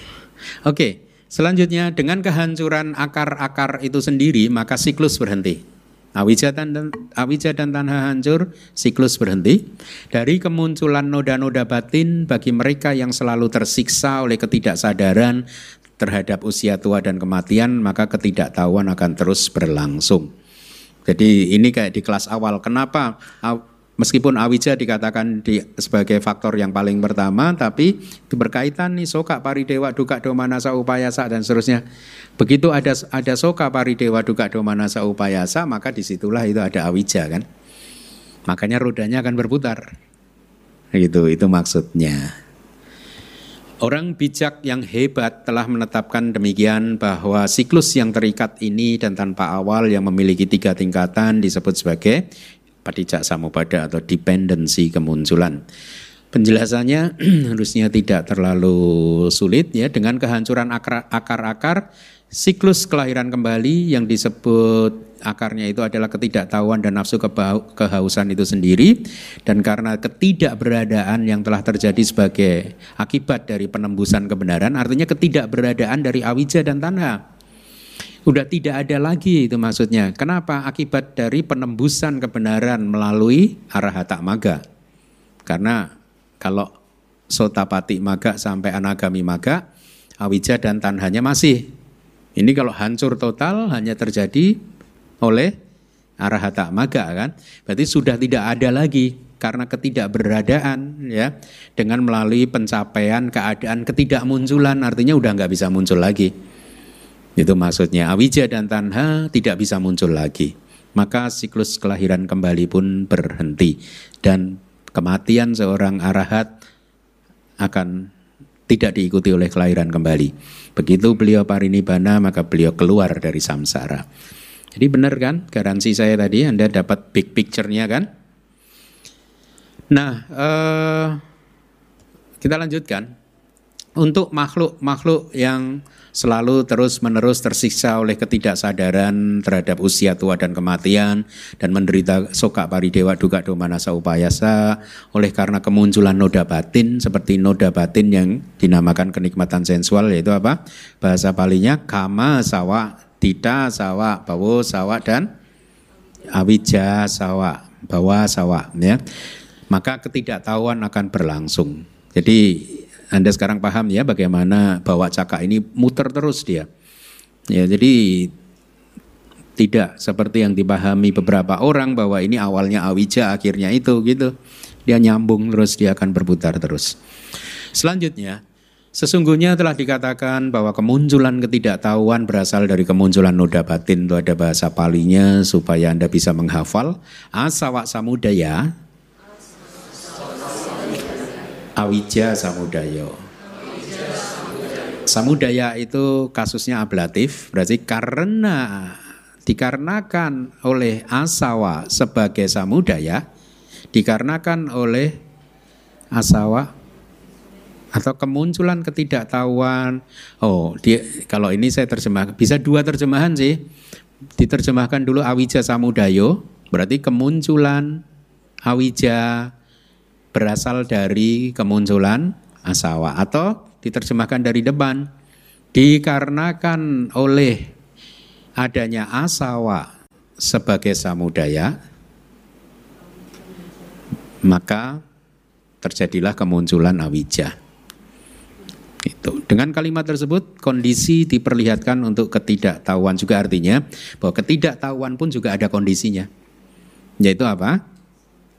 Oke, selanjutnya dengan kehancuran akar-akar itu sendiri maka siklus berhenti. Awija dan, awija dan tanah hancur, siklus berhenti. Dari kemunculan noda-noda batin bagi mereka yang selalu tersiksa oleh ketidaksadaran terhadap usia tua dan kematian, maka ketidaktahuan akan terus berlangsung. Jadi ini kayak di kelas awal. Kenapa? Meskipun awija dikatakan di, sebagai faktor yang paling pertama, tapi berkaitan nih soka paridewa duka domanasa upayasa dan seterusnya. Begitu ada ada soka paridewa duka domanasa upayasa, maka di situlah itu ada awija kan. Makanya rodanya akan berputar. Gitu, itu maksudnya. Orang bijak yang hebat telah menetapkan demikian bahwa siklus yang terikat ini dan tanpa awal yang memiliki tiga tingkatan disebut sebagai padicak samupada atau dependensi kemunculan. Penjelasannya harusnya tidak terlalu sulit ya dengan kehancuran akar-akar siklus kelahiran kembali yang disebut akarnya itu adalah ketidaktahuan dan nafsu kehausan itu sendiri. Dan karena ketidakberadaan yang telah terjadi sebagai akibat dari penembusan kebenaran artinya ketidakberadaan dari awija dan tanha. Udah tidak ada lagi itu maksudnya. Kenapa? Akibat dari penembusan kebenaran melalui arahata maga. Karena kalau sotapati maga sampai anagami maga awija dan tanhanya masih. Ini kalau hancur total hanya terjadi oleh arahata maga kan. Berarti sudah tidak ada lagi karena ketidakberadaan ya dengan melalui pencapaian keadaan ketidakmunculan artinya udah nggak bisa muncul lagi. Itu maksudnya awija dan tanha tidak bisa muncul lagi. Maka siklus kelahiran kembali pun berhenti dan kematian seorang arahat akan tidak diikuti oleh kelahiran kembali. Begitu beliau parinibbana maka beliau keluar dari samsara. Jadi benar kan garansi saya tadi Anda dapat big picture-nya kan? Nah, eh, kita lanjutkan. Untuk makhluk-makhluk yang selalu terus-menerus tersiksa oleh ketidaksadaran terhadap usia tua dan kematian dan menderita soka paridewa duka domanasa upayasa oleh karena kemunculan noda batin seperti noda batin yang dinamakan kenikmatan sensual yaitu apa? Bahasa palinya kama sawa, tita sawa, bawo sawa dan awija sawa, bawa sawa ya. Maka ketidaktahuan akan berlangsung. Jadi anda sekarang paham ya bagaimana bawa cakak ini muter terus dia. Ya, jadi tidak seperti yang dipahami beberapa orang bahwa ini awalnya awija akhirnya itu gitu. Dia nyambung terus dia akan berputar terus. Selanjutnya, sesungguhnya telah dikatakan bahwa kemunculan ketidaktahuan berasal dari kemunculan noda batin itu ada bahasa palinya supaya Anda bisa menghafal asawa samudaya Awija Samudayo. Samudaya itu kasusnya ablatif, berarti karena dikarenakan oleh asawa sebagai samudaya, dikarenakan oleh asawa atau kemunculan ketidaktahuan. Oh, dia, kalau ini saya terjemah bisa dua terjemahan sih. Diterjemahkan dulu awija samudayo, berarti kemunculan awija berasal dari kemunculan asawa atau diterjemahkan dari depan dikarenakan oleh adanya asawa sebagai samudaya maka terjadilah kemunculan awija itu. Dengan kalimat tersebut kondisi diperlihatkan untuk ketidaktahuan juga artinya bahwa ketidaktahuan pun juga ada kondisinya. Yaitu apa?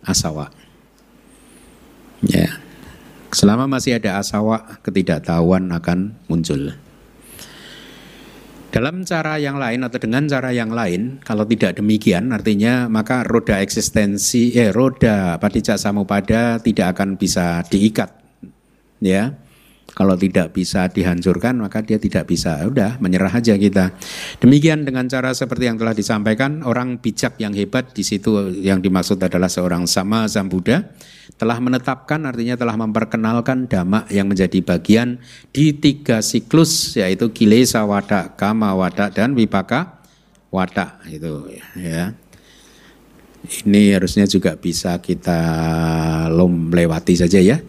Asawa. Ya. Selama masih ada asawa, ketidaktahuan akan muncul. Dalam cara yang lain atau dengan cara yang lain, kalau tidak demikian, artinya maka roda eksistensi, eh roda padicak samupada tidak akan bisa diikat, ya. Kalau tidak bisa dihancurkan maka dia tidak bisa. Udah menyerah aja kita. Demikian dengan cara seperti yang telah disampaikan orang bijak yang hebat di situ yang dimaksud adalah seorang sama Zambuddha telah menetapkan artinya telah memperkenalkan dhamma yang menjadi bagian di tiga siklus yaitu kilesa wada, kama wada dan wipaka wada itu ya. Ini harusnya juga bisa kita lom lewati saja ya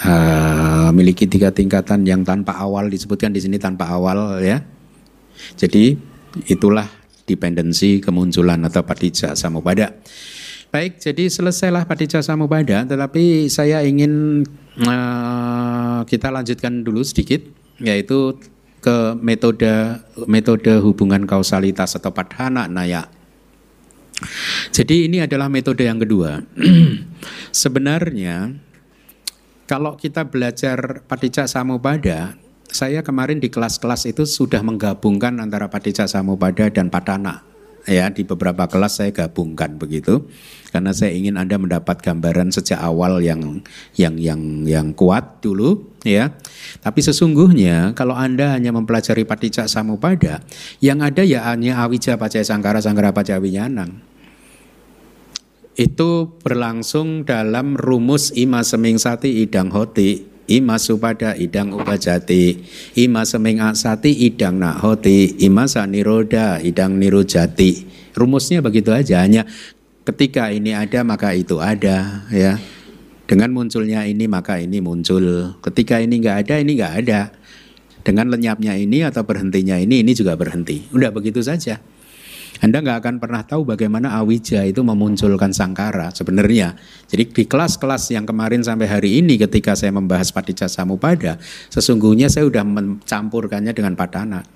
uh, memiliki tiga tingkatan yang tanpa awal disebutkan di sini tanpa awal ya. Jadi itulah dependensi kemunculan atau padija samupada. Baik, jadi selesailah padija samupada, tetapi saya ingin uh, kita lanjutkan dulu sedikit, yaitu ke metode metode hubungan kausalitas atau padhana naya. Jadi ini adalah metode yang kedua. Sebenarnya kalau kita belajar Padicak Samupada, saya kemarin di kelas-kelas itu sudah menggabungkan antara Padicak Samupada dan Padana. Ya, di beberapa kelas saya gabungkan begitu. Karena saya ingin Anda mendapat gambaran sejak awal yang yang yang yang kuat dulu ya. Tapi sesungguhnya kalau Anda hanya mempelajari Padicak Samupada, yang ada ya hanya Awija Pacaya Sangkara Sangkara Pacaya Winyanang itu berlangsung dalam rumus ima seming sati idang hoti ima supada idang ubajati ima seming asati idang nak hoti ima saniroda idang nirujati rumusnya begitu aja hanya ketika ini ada maka itu ada ya. Dengan munculnya ini maka ini muncul. Ketika ini nggak ada ini nggak ada. Dengan lenyapnya ini atau berhentinya ini ini juga berhenti. Udah begitu saja Anda nggak akan pernah tahu bagaimana awija itu memunculkan sangkara sebenarnya. Jadi di kelas-kelas yang kemarin sampai hari ini ketika saya membahas paticca samupada, sesungguhnya saya sudah mencampurkannya dengan padana.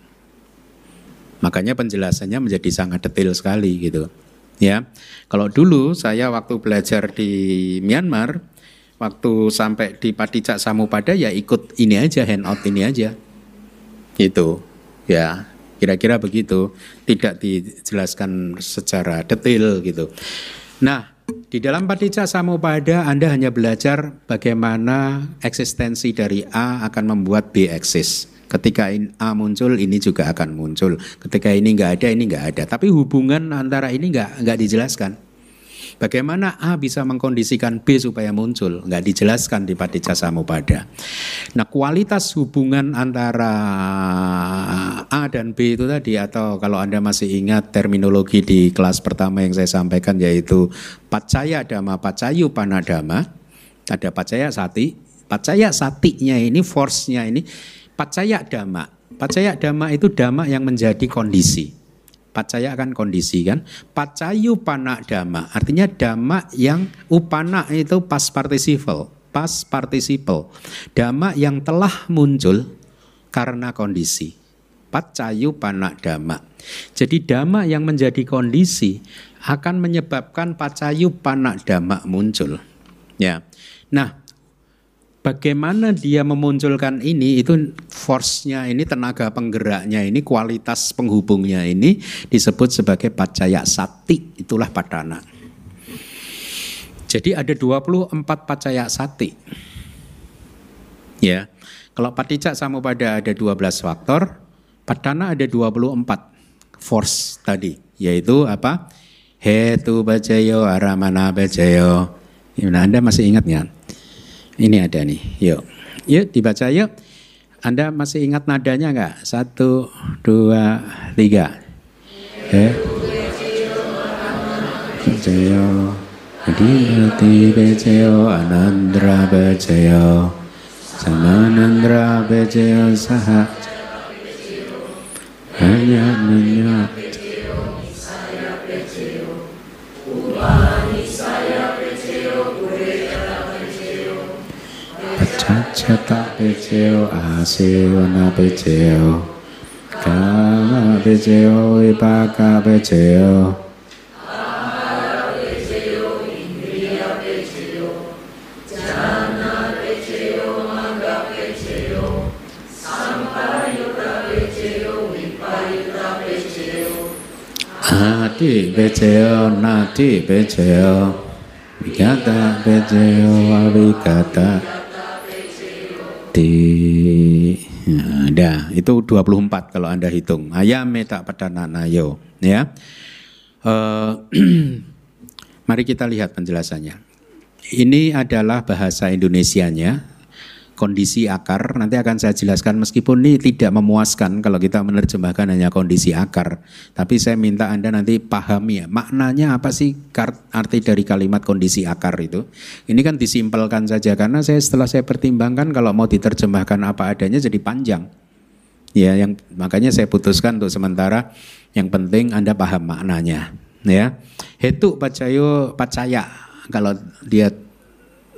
Makanya penjelasannya menjadi sangat detail sekali gitu. Ya, kalau dulu saya waktu belajar di Myanmar, waktu sampai di Paticca Samupada ya ikut ini aja handout ini aja. Itu. Ya, kira-kira begitu. Tidak dijelaskan secara detail gitu. Nah, di dalam Paticca Samupada Anda hanya belajar bagaimana eksistensi dari A akan membuat B eksis. Ketika A muncul, ini juga akan muncul. Ketika ini nggak ada, ini nggak ada. Tapi hubungan antara ini nggak nggak dijelaskan. Bagaimana A bisa mengkondisikan B supaya muncul? Nggak dijelaskan di Paticca Samupada. Nah kualitas hubungan antara A dan B itu tadi atau kalau Anda masih ingat terminologi di kelas pertama yang saya sampaikan yaitu Pacaya Dhamma, Pacayu Panadama. Ada Pacaya Sati. Pacaya Satinya ini, force-nya ini Pacaya dhamma. Pacaya dhamma itu dhamma yang menjadi kondisi. Pacaya kan kondisi kan. Pacayu pana dhamma. Artinya dhamma yang upana itu pas participle. Pas participle. Dhamma yang telah muncul karena kondisi. Pacayu pana dhamma. Jadi dhamma yang menjadi kondisi akan menyebabkan pacayu pana dhamma muncul. Ya. Nah, bagaimana dia memunculkan ini? Itu force-nya ini tenaga penggeraknya ini kualitas penghubungnya ini disebut sebagai pacaya sati. Itulah padana. Jadi ada 24 pacaya sati. Ya kalau paticak sama pada ada 12 faktor padana ada 24 force tadi yaitu apa? Hetu bacayo aramana bacayo Nah, Anda masih ingat nggak? Ini ada nih, yuk. Yuk dibaca yuk. Anda masih ingat nadanya nggak? Satu, dua, tiga. Eh. Bejayo, Adipati Bejayo, Anandra Bejayo, Samanandra Bejayo Saha. Hanya 차차다 베제오 아세오나 베제오. 가나 베제오 이바가 베제오. 아디 베제오 나디 베제오. 미가다 베제오 아비가다. Di ya, ada itu 24 kalau Anda hitung. Ayam tak pada nayo ya. Uh, mari kita lihat penjelasannya. Ini adalah bahasa Indonesianya kondisi akar. Nanti akan saya jelaskan meskipun ini tidak memuaskan kalau kita menerjemahkan hanya kondisi akar. Tapi saya minta Anda nanti pahami ya maknanya apa sih arti dari kalimat kondisi akar itu? Ini kan disimpelkan saja karena saya setelah saya pertimbangkan kalau mau diterjemahkan apa adanya jadi panjang. Ya yang makanya saya putuskan untuk sementara yang penting Anda paham maknanya ya. Hetu pacayo pacaya kalau dia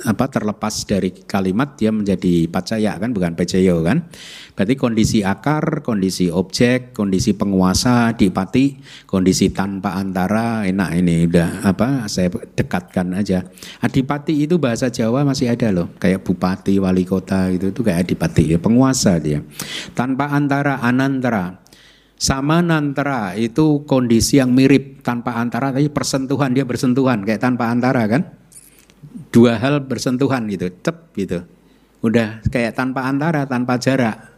apa terlepas dari kalimat dia menjadi pacaya kan bukan pecayo kan. Berarti kondisi akar kondisi objek kondisi penguasa dipati kondisi tanpa antara enak ini udah apa saya dekatkan aja. Adipati itu bahasa Jawa masih ada loh kayak bupati wali kota gitu itu kayak adipati ya penguasa dia. Tanpa antara anantara. Sama nantara itu kondisi yang mirip tanpa antara tapi persentuhan dia bersentuhan kayak tanpa antara kan dua hal bersentuhan gitu, cep gitu. Udah kayak tanpa antara, tanpa jarak.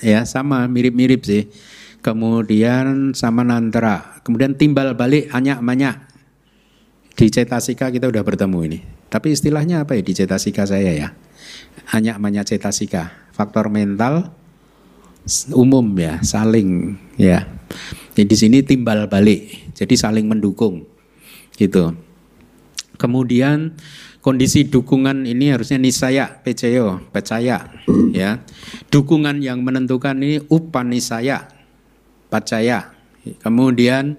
Ya, sama mirip-mirip sih. Kemudian sama nantara, kemudian timbal balik anyak-manyak. Di cetasika kita udah bertemu ini. Tapi istilahnya apa ya di cetasika saya ya? Anyak-manyak cetasika. Faktor mental umum ya, saling ya. Jadi di sini timbal balik. Jadi saling mendukung. Gitu. Kemudian kondisi dukungan ini harusnya nisaya percaya percaya ya dukungan yang menentukan ini upanisaya percaya kemudian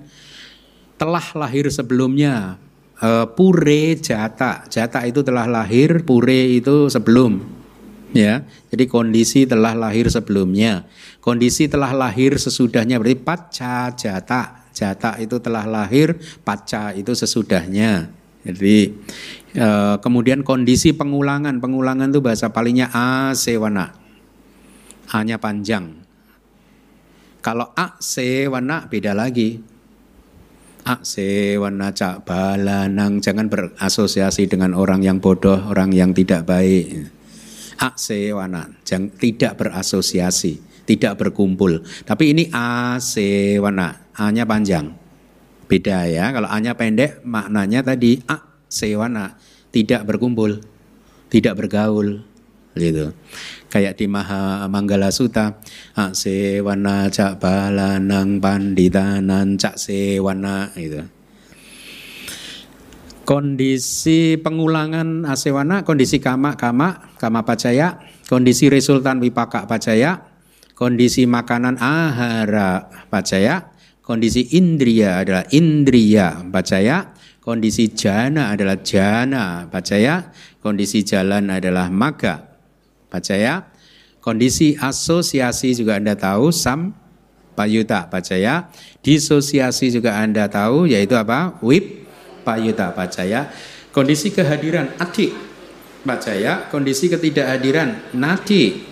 telah lahir sebelumnya. Eh, pure jata, jata itu telah lahir, pure itu sebelum. Ya, jadi kondisi telah lahir sebelumnya. Kondisi telah lahir sesudahnya berarti paca jata. Jata itu telah lahir, paca itu sesudahnya. Jadi eh, kemudian kondisi pengulangan, pengulangan itu bahasa palingnya asewana. A-nya panjang. Kalau A sewana beda lagi. A sewana cak balanang jangan berasosiasi dengan orang yang bodoh, orang yang tidak baik. A sewana jangan tidak berasosiasi, tidak berkumpul. Tapi ini A sewana, A-nya panjang. Beda ya. Kalau A-nya pendek maknanya tadi A sewana tidak berkumpul, tidak bergaul gitu. Kayak di Maha Manggala Sutta sewana cak balanang panditanan cak sewana gitu. Kondisi pengulangan asewana kondisi kama kama kama pacaya kondisi resultan wipaka pacaya kondisi makanan ahara pacaya kondisi indria adalah indria pacaya kondisi jana adalah jana pacaya kondisi jalan adalah maga Pacaya. Kondisi asosiasi juga Anda tahu sam payuta pacaya. Disosiasi juga Anda tahu yaitu apa? Wip payuta pacaya. Kondisi kehadiran adik pacaya, kondisi ketidakhadiran nati.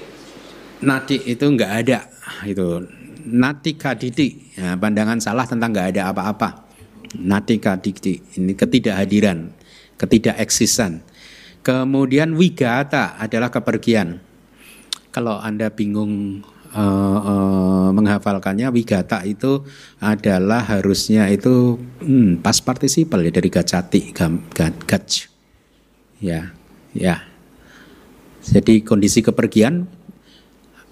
Nati itu enggak ada itu nati kaditi ya, pandangan salah tentang enggak ada apa-apa nati kaditi ini ketidakhadiran ketidakeksisan Kemudian wigata adalah kepergian. Kalau Anda bingung uh, uh, menghafalkannya, wigata itu adalah harusnya itu hmm, pas partisipal ya dari gacati, gaj. Ya, ya. Jadi kondisi kepergian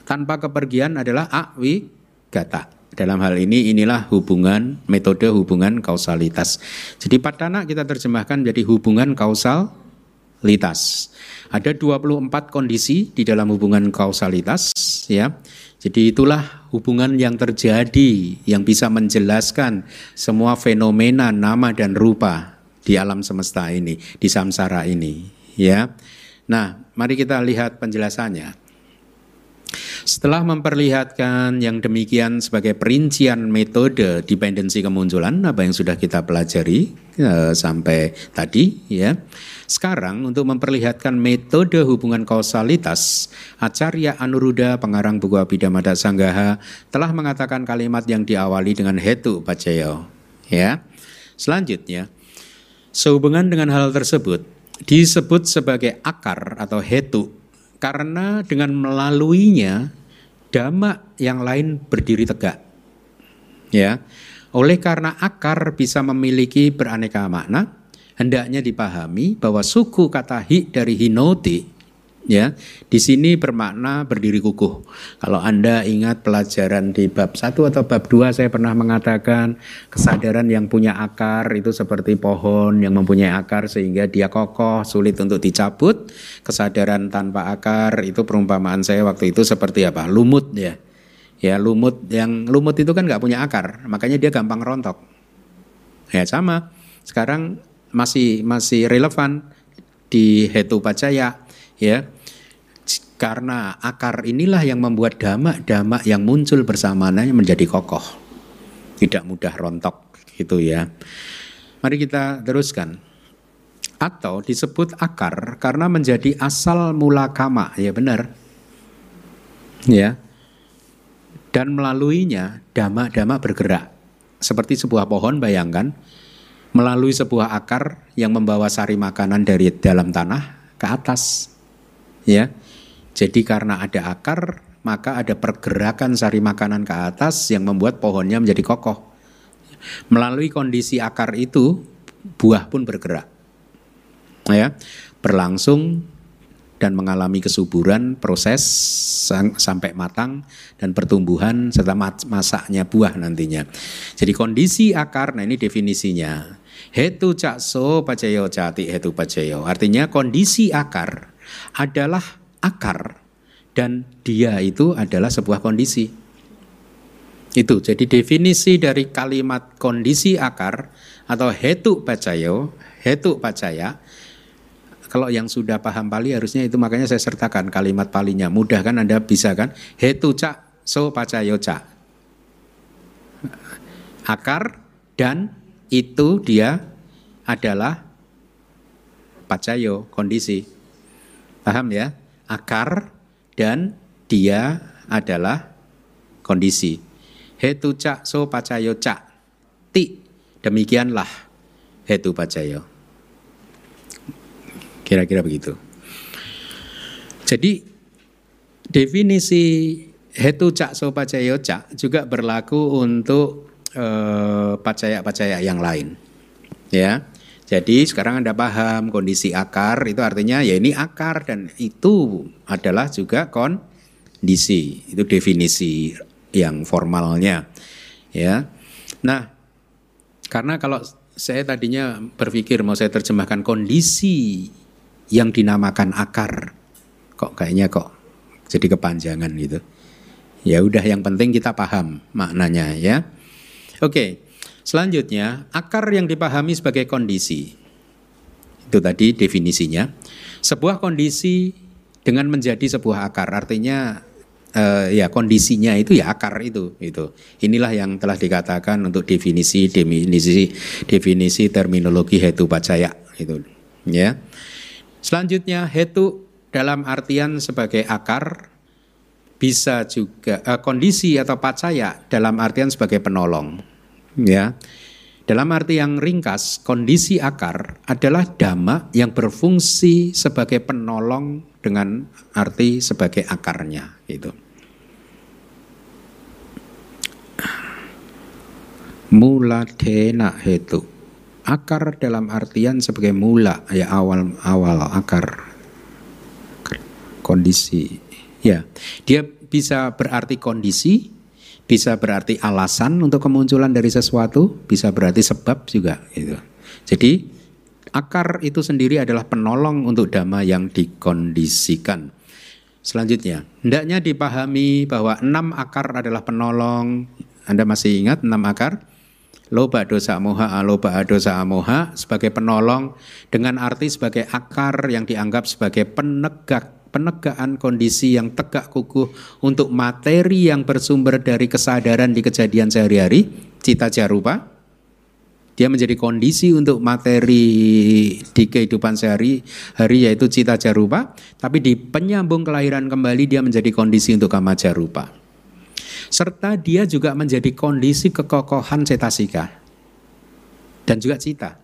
tanpa kepergian adalah awi gata. Dalam hal ini inilah hubungan metode hubungan kausalitas. Jadi padana kita terjemahkan menjadi hubungan kausal kausalitas. Ada 24 kondisi di dalam hubungan kausalitas ya. Jadi itulah hubungan yang terjadi yang bisa menjelaskan semua fenomena nama dan rupa di alam semesta ini, di samsara ini, ya. Nah, mari kita lihat penjelasannya. Setelah memperlihatkan yang demikian sebagai perincian metode dependensi kemunculan apa yang sudah kita pelajari eh, sampai tadi ya. Sekarang untuk memperlihatkan metode hubungan kausalitas, Acarya Anuruddha pengarang buku Abhidhamma Sanggaha telah mengatakan kalimat yang diawali dengan hetu pacayo. Ya. Selanjutnya, sehubungan dengan hal tersebut disebut sebagai akar atau hetu karena dengan melaluinya dhamma yang lain berdiri tegak. Ya. Oleh karena akar bisa memiliki beraneka makna, hendaknya dipahami bahwa suku kata hi dari hinoti ya di sini bermakna berdiri kukuh. Kalau Anda ingat pelajaran di bab 1 atau bab 2 saya pernah mengatakan kesadaran yang punya akar itu seperti pohon yang mempunyai akar sehingga dia kokoh, sulit untuk dicabut. Kesadaran tanpa akar itu perumpamaan saya waktu itu seperti apa? Lumut ya. Ya lumut yang lumut itu kan nggak punya akar, makanya dia gampang rontok. Ya sama. Sekarang masih masih relevan di Hetu Pacaya ya karena akar inilah yang membuat damak-damak yang muncul bersamanya menjadi kokoh. Tidak mudah rontok gitu ya. Mari kita teruskan. Atau disebut akar karena menjadi asal mula kama ya benar. Ya. Dan melaluinya damak-damak bergerak. Seperti sebuah pohon bayangkan. Melalui sebuah akar yang membawa sari makanan dari dalam tanah ke atas. Ya. Jadi karena ada akar, maka ada pergerakan sari makanan ke atas yang membuat pohonnya menjadi kokoh. Melalui kondisi akar itu, buah pun bergerak. Ya, berlangsung dan mengalami kesuburan proses sampai matang dan pertumbuhan serta masaknya buah nantinya. Jadi kondisi akar, nah ini definisinya. Hetu cakso pacayo cati hetu pacayo. Artinya kondisi akar adalah akar dan dia itu adalah sebuah kondisi. Itu jadi definisi dari kalimat kondisi akar atau hetu pacayo, hetu pacaya. Kalau yang sudah paham Pali harusnya itu makanya saya sertakan kalimat palinya. Mudah kan Anda bisa kan? Hetu cak so pacayo cak. Akar dan itu dia adalah pacayo, kondisi. Paham ya? Akar dan dia adalah kondisi. Hetu cak so pacayo cak. Ti. Demikianlah hetu pacayo. Kira-kira begitu. Jadi definisi hetu cak so pacayo cak juga berlaku untuk eh, pacaya-pacaya yang lain. Ya. Jadi sekarang Anda paham kondisi akar itu artinya ya ini akar dan itu adalah juga kondisi. Itu definisi yang formalnya. Ya. Nah, karena kalau saya tadinya berpikir mau saya terjemahkan kondisi yang dinamakan akar. Kok kayaknya kok jadi kepanjangan gitu. Ya udah yang penting kita paham maknanya ya. Oke. Selanjutnya, akar yang dipahami sebagai kondisi. Itu tadi definisinya. Sebuah kondisi dengan menjadi sebuah akar, artinya uh, ya kondisinya itu ya akar itu itu. Inilah yang telah dikatakan untuk definisi definisi definisi terminologi hetu pacaya itu ya. Selanjutnya hetu dalam artian sebagai akar bisa juga uh, kondisi atau pacaya dalam artian sebagai penolong ya. Dalam arti yang ringkas, kondisi akar adalah dhamma yang berfungsi sebagai penolong dengan arti sebagai akarnya itu. Mula dena hetu. Akar dalam artian sebagai mula ya awal awal akar kondisi. Ya, dia bisa berarti kondisi, bisa berarti alasan untuk kemunculan dari sesuatu, bisa berarti sebab juga itu. Jadi akar itu sendiri adalah penolong untuk dhamma yang dikondisikan. Selanjutnya, hendaknya dipahami bahwa enam akar adalah penolong. Anda masih ingat enam akar? Loba dosa moha, aloba dosa amoha sebagai penolong dengan arti sebagai akar yang dianggap sebagai penegak penegakan kondisi yang tegak kukuh untuk materi yang bersumber dari kesadaran di kejadian sehari-hari, cita jarupa. Dia menjadi kondisi untuk materi di kehidupan sehari-hari yaitu cita jarupa, tapi di penyambung kelahiran kembali dia menjadi kondisi untuk kama jarupa. Serta dia juga menjadi kondisi kekokohan cetasika dan juga cita.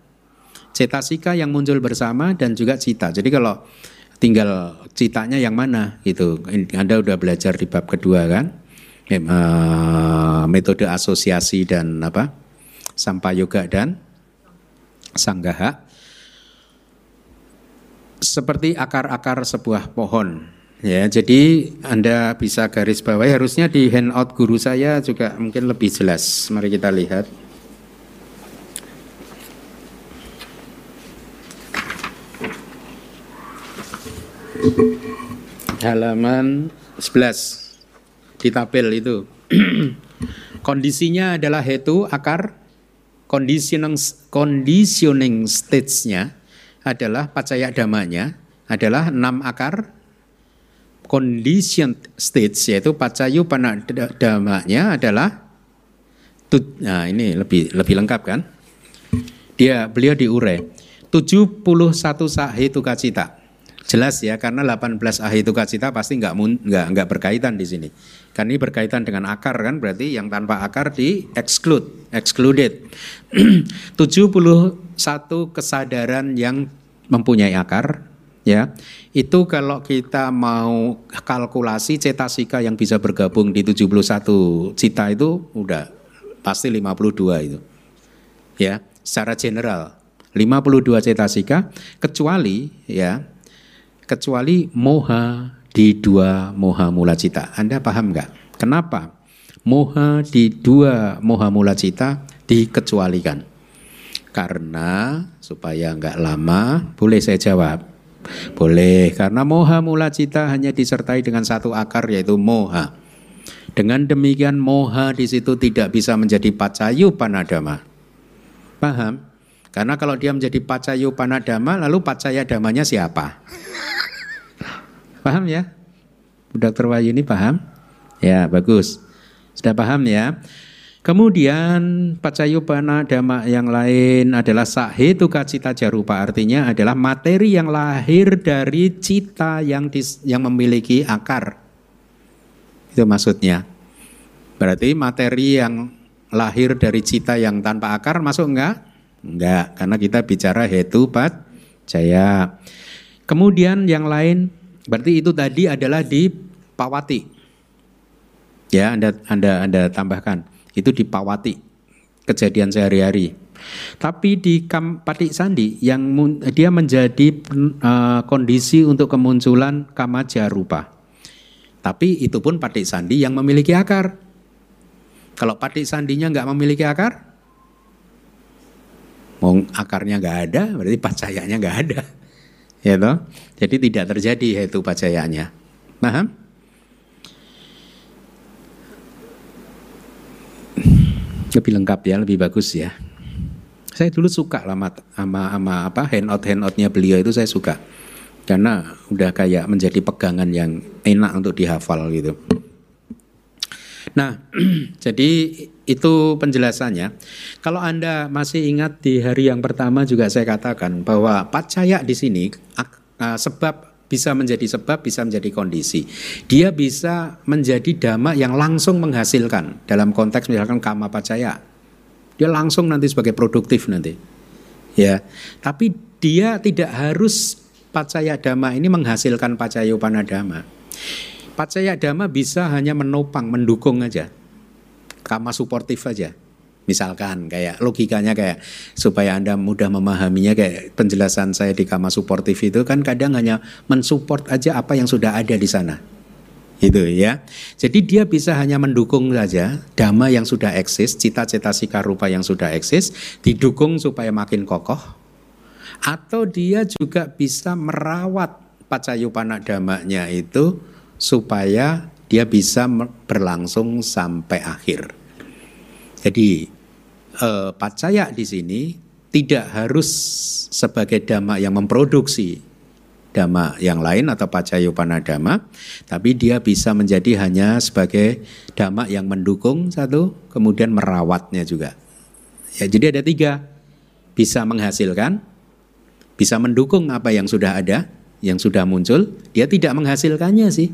Cetasika yang muncul bersama dan juga cita. Jadi kalau tinggal citanya yang mana gitu. Anda udah belajar di bab kedua kan? Eh, metode asosiasi dan apa? Sampai yoga dan sanggaha. Seperti akar-akar sebuah pohon. Ya, jadi Anda bisa garis bawahi harusnya di handout guru saya juga mungkin lebih jelas. Mari kita lihat. Halaman 11 di tabel itu. Kondisinya adalah hetu akar. Conditioning conditioning stage-nya adalah pacaya damanya adalah enam akar. Condition stage yaitu pacayu damanya adalah nah ini lebih lebih lengkap kan? Dia beliau diure 71 sahitu kacita Jelas ya, karena 18 ahituka cita pasti nggak nggak nggak berkaitan di sini. Kan ini berkaitan dengan akar kan, berarti yang tanpa akar di exclude, excluded. 71 kesadaran yang mempunyai akar, ya itu kalau kita mau kalkulasi cetasika yang bisa bergabung di 71 cita itu udah pasti 52 itu. Ya, secara general 52 cetasika kecuali ya kecuali moha di dua moha mula cita. Anda paham nggak? Kenapa moha di dua moha mula cita dikecualikan? Karena supaya nggak lama, boleh saya jawab? Boleh, karena moha mula cita hanya disertai dengan satu akar yaitu moha. Dengan demikian moha di situ tidak bisa menjadi pacayu panadama. Paham? Karena kalau dia menjadi pacayu panadama, lalu pacaya damanya siapa? Paham ya? Dr. Wahyu ini paham? Ya, bagus. Sudah paham ya? Kemudian pacayupana dhamma yang lain adalah sahetuka cita jarupa artinya adalah materi yang lahir dari cita yang dis, yang memiliki akar. Itu maksudnya. Berarti materi yang lahir dari cita yang tanpa akar masuk enggak? Enggak, karena kita bicara hetu pat jaya. Kemudian yang lain berarti itu tadi adalah di pawati. Ya, Anda Anda Anda tambahkan itu di Pawati kejadian sehari-hari. Tapi di Pati Sandi yang dia menjadi uh, kondisi untuk kemunculan kamaja rupa. Tapi itu pun Pati Sandi yang memiliki akar. Kalau Pati Sandinya nggak memiliki akar, mau akarnya nggak ada, berarti pacayanya nggak ada. Ya toh? Jadi tidak terjadi itu pacayanya. Paham? lebih lengkap ya, lebih bagus ya. Saya dulu suka lah sama sama apa handout handoutnya beliau itu saya suka karena udah kayak menjadi pegangan yang enak untuk dihafal gitu. Nah, jadi itu penjelasannya. Kalau Anda masih ingat di hari yang pertama juga saya katakan bahwa pacaya di sini sebab bisa menjadi sebab, bisa menjadi kondisi. Dia bisa menjadi dhamma yang langsung menghasilkan dalam konteks misalkan kama pacaya. Dia langsung nanti sebagai produktif nanti. Ya, tapi dia tidak harus pacaya dhamma ini menghasilkan pacaya dhamma. Pacaya dhamma bisa hanya menopang, mendukung aja. Kama suportif aja. Misalkan kayak logikanya kayak supaya Anda mudah memahaminya kayak penjelasan saya di Kama Suportif itu kan kadang hanya mensupport aja apa yang sudah ada di sana. Itu ya. Jadi dia bisa hanya mendukung saja dhamma yang sudah eksis, cita-cita sika rupa yang sudah eksis, didukung supaya makin kokoh. Atau dia juga bisa merawat pacayupana dhammanya itu supaya dia bisa berlangsung sampai akhir. Jadi eh, pacaya di sini tidak harus sebagai dhamma yang memproduksi dhamma yang lain atau pacayupana dhamma, tapi dia bisa menjadi hanya sebagai dhamma yang mendukung satu, kemudian merawatnya juga. Ya, jadi ada tiga, bisa menghasilkan, bisa mendukung apa yang sudah ada, yang sudah muncul, dia tidak menghasilkannya sih,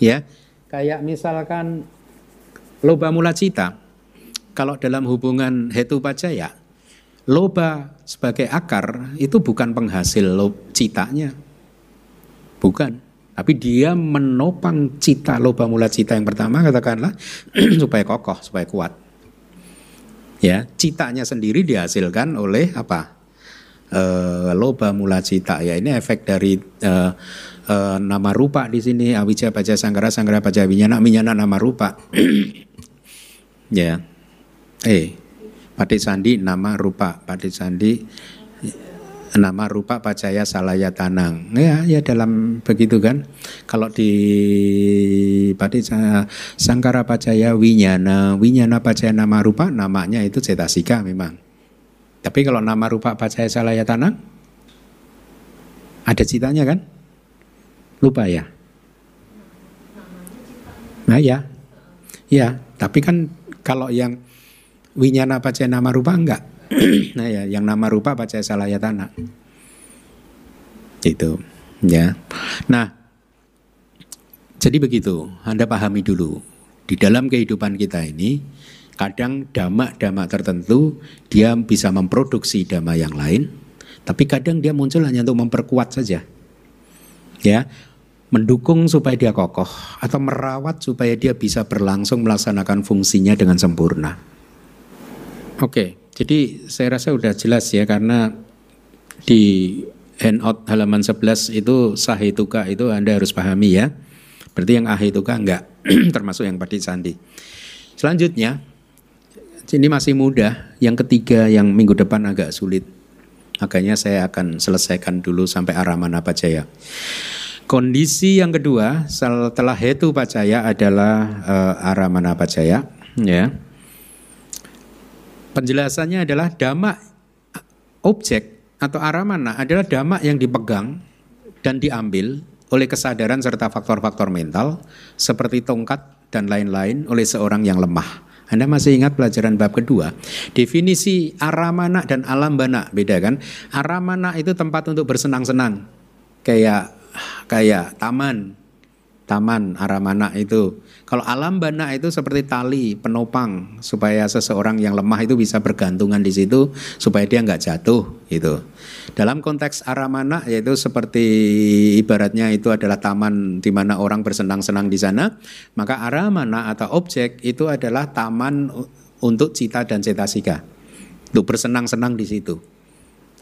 ya. Kayak misalkan loba mula cita, kalau dalam hubungan hetu pacaya, loba sebagai akar itu bukan penghasil citanya. Bukan. Tapi dia menopang cita loba mula cita yang pertama katakanlah supaya kokoh, supaya kuat. Ya, citanya sendiri dihasilkan oleh apa? E, loba mula cita ya ini efek dari e, e, nama rupa di sini awija baca sanggara sanggara baca winyana winyana nama rupa. ya. Eh, Pati Sandi nama rupa, Pati Sandi nama rupa Pacaya Salaya Tanang. Ya, ya dalam begitu kan. Kalau di Pati Sangkara Pacaya Winyana, Winyana Pacaya nama rupa namanya itu cetasika memang. Tapi kalau nama rupa Pacaya Salaya Tanang ada citanya kan? Lupa ya? Nah ya, ya. Tapi kan kalau yang Winyana baca nama rupa enggak? nah ya, yang nama rupa baca salaya tanah. Itu, ya. Nah, jadi begitu, Anda pahami dulu. Di dalam kehidupan kita ini, kadang dhamma-dhamma tertentu dia bisa memproduksi dhamma yang lain, tapi kadang dia muncul hanya untuk memperkuat saja. Ya, mendukung supaya dia kokoh atau merawat supaya dia bisa berlangsung melaksanakan fungsinya dengan sempurna. Oke, jadi saya rasa sudah jelas ya karena di handout halaman 11 itu sahituka itu Anda harus pahami ya. Berarti yang ahituka enggak termasuk yang pati sandi. Selanjutnya ini masih mudah, yang ketiga yang minggu depan agak sulit. Makanya saya akan selesaikan dulu sampai Aramana Pajaya. Kondisi yang kedua setelah hetu pacaya adalah uh, aramana pacaya, ya. Penjelasannya adalah dhamma objek atau aramana adalah dhamma yang dipegang dan diambil oleh kesadaran serta faktor-faktor mental seperti tongkat dan lain-lain oleh seorang yang lemah. Anda masih ingat pelajaran bab kedua? Definisi aramana dan alambana beda kan? Aramana itu tempat untuk bersenang-senang. Kayak kayak taman, taman aramana itu. Kalau alam bana itu seperti tali penopang supaya seseorang yang lemah itu bisa bergantungan di situ supaya dia nggak jatuh itu. Dalam konteks aramana yaitu seperti ibaratnya itu adalah taman di mana orang bersenang-senang di sana, maka aramana atau objek itu adalah taman untuk cita dan cetasika. Untuk bersenang-senang di situ.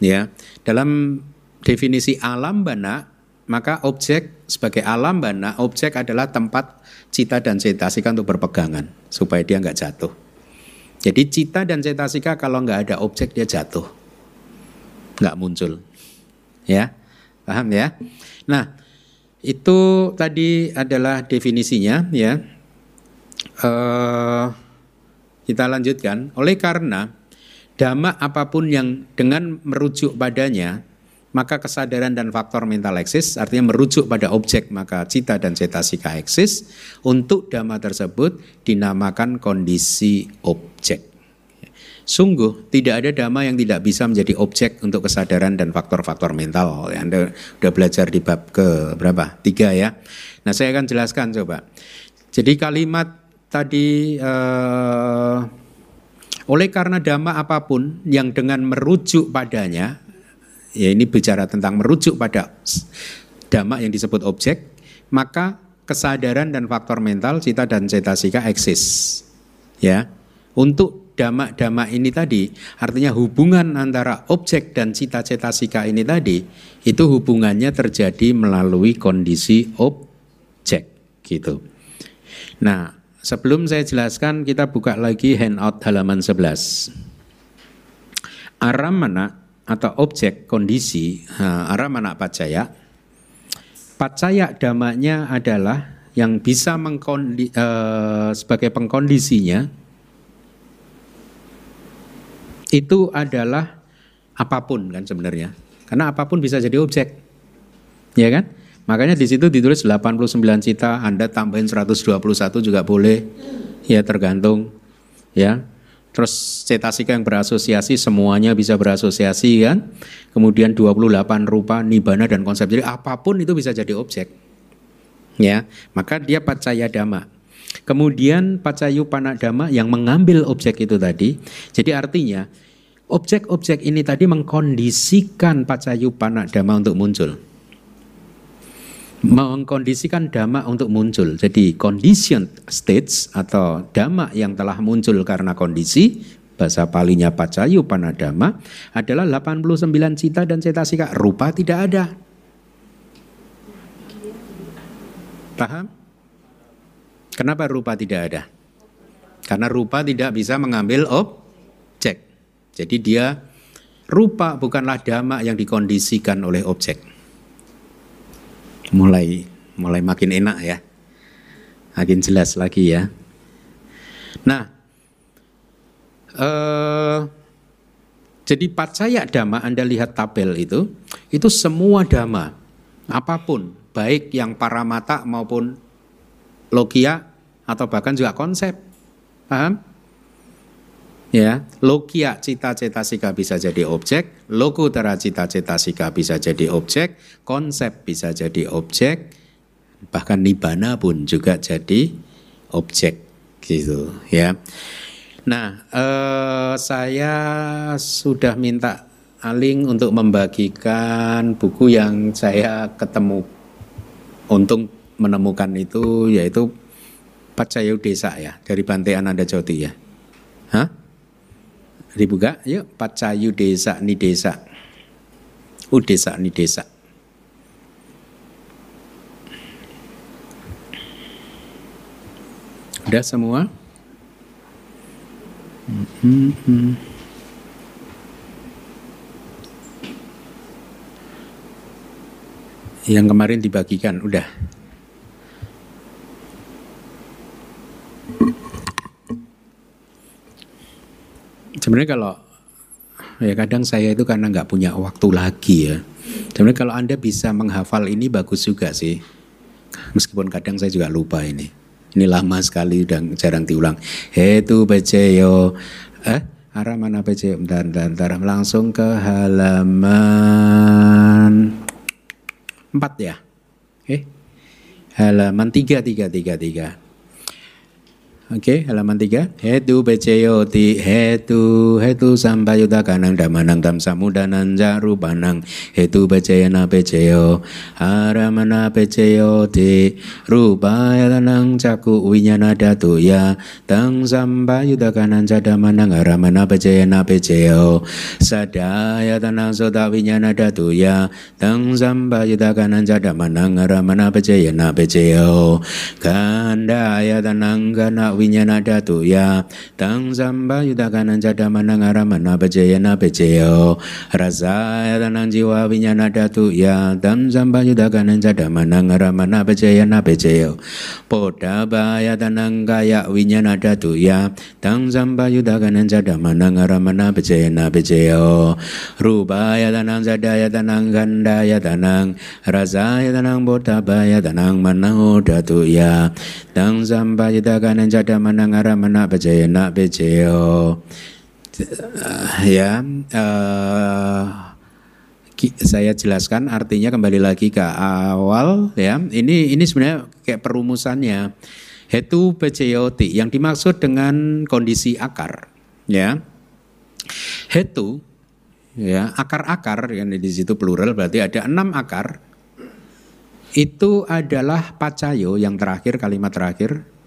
Ya. Dalam definisi alam bana maka objek sebagai alam bana, objek adalah tempat cita dan cetasika untuk berpegangan supaya dia nggak jatuh. Jadi cita dan cetasika kalau nggak ada objek dia jatuh, nggak muncul, ya paham ya? Nah itu tadi adalah definisinya ya. Uh, kita lanjutkan. Oleh karena dhamma apa pun yang dengan merujuk padanya maka kesadaran dan faktor mental eksis artinya merujuk pada objek maka cita dan cetasika eksis untuk dhamma tersebut dinamakan kondisi objek. Sungguh tidak ada dhamma yang tidak bisa menjadi objek untuk kesadaran dan faktor-faktor mental. Anda sudah belajar di bab ke berapa? Tiga ya. Nah saya akan jelaskan coba. Jadi kalimat tadi uh, oleh karena dhamma apa pun yang dengan merujuk padanya ya ini bicara tentang merujuk pada dhamma yang disebut objek, maka kesadaran dan faktor mental cita dan cetasika eksis. Ya. Untuk dhamma-dhamma ini tadi, artinya hubungan antara objek dan cita cetasika ini tadi, itu hubungannya terjadi melalui kondisi objek gitu. Nah, sebelum saya jelaskan kita buka lagi handout halaman 11. Aramana atau objek kondisi aramana pacaya pacaya damanya adalah yang bisa mengkondi, uh, sebagai pengkondisinya itu adalah apa pun kan sebenarnya. Karena apa pun bisa jadi objek. Ya kan? Makanya di situ ditulis 89 cita Anda tambahin 121 juga boleh. Ya tergantung. Ya Terus cetasika yang berasosiasi semuanya bisa berasosiasi kan. Kemudian 28 rupa nibana dan konsep. Jadi apa pun itu bisa jadi objek. Ya, maka dia pacaya dhamma. Kemudian pacayu panak dhamma yang mengambil objek itu tadi. Jadi artinya objek-objek ini tadi mengkondisikan pacayu panak dhamma untuk muncul mengkondisikan dhamma untuk muncul. Jadi condition states atau dhamma yang telah muncul karena kondisi bahasa palinya pacayu panadama adalah 89 cita dan cetasika rupa tidak ada. Paham? Kenapa rupa tidak ada? Karena rupa tidak bisa mengambil objek. Jadi dia rupa bukanlah dhamma yang dikondisikan oleh objek mulai mulai makin enak ya. Makin jelas lagi ya. Nah, eh, jadi pacaya dhamma Anda lihat tabel itu, itu semua dhamma, apa pun, baik yang paramata maupun logia atau bahkan juga konsep. Paham? Ya, logia cita-cita sika bisa jadi objek, lokutera cita-cita sika bisa jadi objek, konsep bisa jadi objek, bahkan nibana pun juga jadi objek gitu ya. Nah, eh, saya sudah minta Aling untuk membagikan buku yang saya ketemu. Untung menemukan itu yaitu Pacayu Desa ya dari Bante Ananda Joti ya. Hah? Dibuka yuk pacayu desa ni desa udesa ni desa udah semua hmm, hmm. yang kemarin dibagikan udah. Sebenarnya kalau ya kadang saya itu karena nggak punya waktu lagi ya. Sebenarnya kalau anda bisa menghafal ini bagus juga sih. Meskipun kadang saya juga lupa ini. Ini lama sekali dan jarang diulang. Hetu beceyo. Eh, arah mana beceyo? Bentar, bentar, bentar. Langsung ke halaman 4 ya. Eh, halaman 3, 3, 3, 3. Oke, okay, halaman 3. Hetu beceyoti hetu hetu sambayuta kanang damanang jaru banang. Hetu beceyana beceyo aramana beceyoti rupaya tanang caku winyana datu ya. Tang sambayuta kanang jadamanang aramana beceyana beceyo sadaya tanang sota winyana datu ya. Tang sambayuta kanang jadamanang aramana beceyana beceyo kandaya tanang kana winyana datu ya. Tang samba yudakanan jadamana ngaramana bejayana bejeyo rasa tanang jiwa winyana datu ya. Tang samba yudakanan jadamana ngaramana bejayana bejeyo poda baya tanang gaya winyana datu ya. Tang samba yudakanan jadamana ngaramana bejayana bejeyo rubaya tanang zadaya tanang gandaya tanang rasa tanang boda baya tanang manang datu ya. Tang samba yudakanan jadamana ada manangara mana bejayana bejeyo ya uh, saya jelaskan artinya kembali lagi ke awal ya. Ini ini sebenarnya kayak perumusannya. Hetu bejeyoti yang dimaksud dengan kondisi akar ya. Hetu ya akar-akar yang di situ plural berarti ada enam akar itu adalah pacayo yang terakhir kalimat terakhir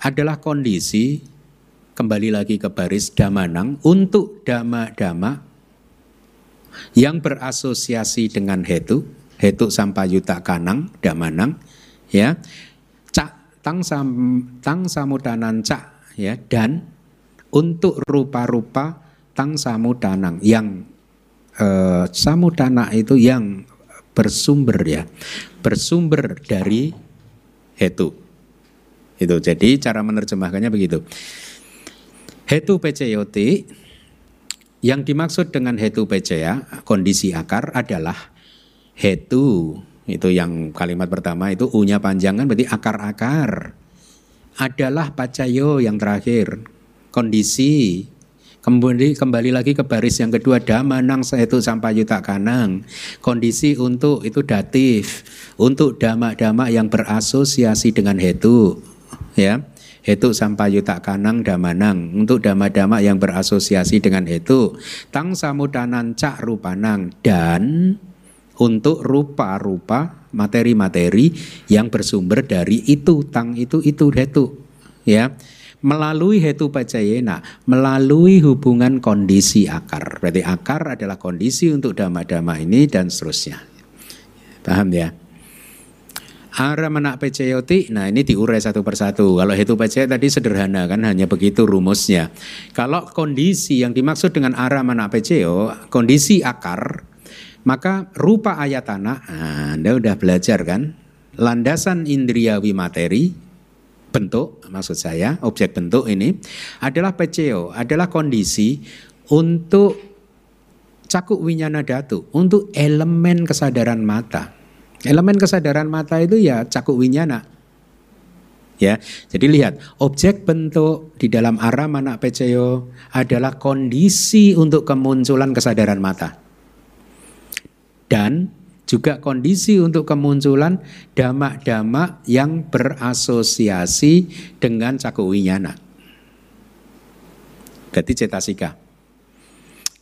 adalah kondisi kembali lagi ke baris damanang untuk dama-dama yang berasosiasi dengan hetu, hetu sampayuta kanang, damanang, ya, cak tang sam tang samudanan cak, ya, dan untuk rupa-rupa tang samudanang yang eh, samudana itu yang bersumber ya, bersumber dari hetu. Itu jadi cara menerjemahkannya begitu. Hetu peceyoti yang dimaksud dengan hetu peceya kondisi akar adalah hetu itu yang kalimat pertama itu u-nya panjangan berarti akar-akar. Adalah pacayo yang terakhir. Kondisi. Kembali kembali lagi ke baris yang kedua damanang itu sampai yuta kanang. Kondisi untuk itu datif. Untuk dama-dama yang berasosiasi dengan hetu ya. Itu sampayuta kanang damanang. Untuk dama-dama yang berasosiasi dengan itu tang samudanan cak rupanang. Dan untuk rupa-rupa materi-materi yang bersumber dari itu. Tang itu itu hetu ya. Melalui hetu pacayena. Melalui hubungan kondisi akar. Berarti akar adalah kondisi untuk dama-dama ini dan seterusnya. Paham ya Ara menak peceyoti, nah ini diurai satu persatu. Kalau itu pecey tadi sederhana kan hanya begitu rumusnya. Kalau kondisi yang dimaksud dengan ara menak peceyo, kondisi akar, maka rupa ayatana, nah, Anda udah belajar kan? Landasan indriawi materi, bentuk maksud saya, objek bentuk ini adalah peceo, adalah kondisi untuk cakuk winyana datu, untuk elemen kesadaran mata. Elemen kesadaran mata itu ya cakuk winyana. Ya, jadi lihat objek bentuk di dalam arah mana peceo adalah kondisi untuk kemunculan kesadaran mata dan juga kondisi untuk kemunculan damak-damak yang berasosiasi dengan cakuk winyana. Berarti cetasika.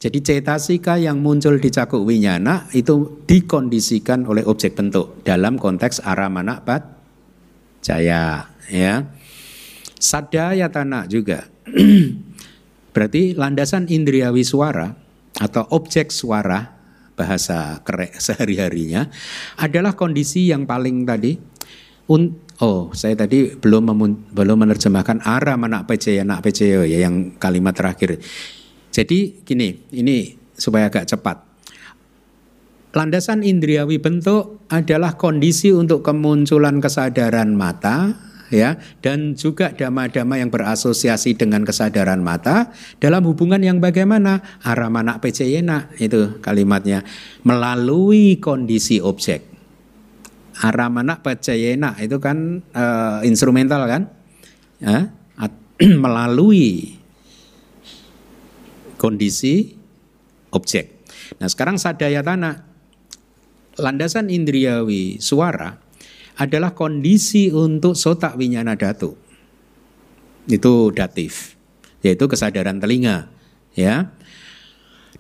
Jadi cetasika yang muncul di cakuk winyana itu dikondisikan oleh objek bentuk dalam konteks aramana pat jaya ya. Sadaya tanah juga. Berarti landasan indriawi suara atau objek suara bahasa kerek sehari-harinya adalah kondisi yang paling tadi un, oh saya tadi belum belum menerjemahkan ara manak pecaya nak pecaya ya yang kalimat terakhir jadi gini, ini supaya agak cepat. landasan indriawi bentuk adalah kondisi untuk kemunculan kesadaran mata ya dan juga dhamma-dhamma yang berasosiasi dengan kesadaran mata. Dalam hubungan yang bagaimana? Aramana peceyena itu kalimatnya. Melalui kondisi objek. Aramana peceyena itu kan uh, instrumental kan? Ya, melalui kondisi objek nah sekarang sadaya tanah landasan indriawi suara adalah kondisi untuk sotak winyana datu. Itu datif, yaitu kesadaran telinga, ya.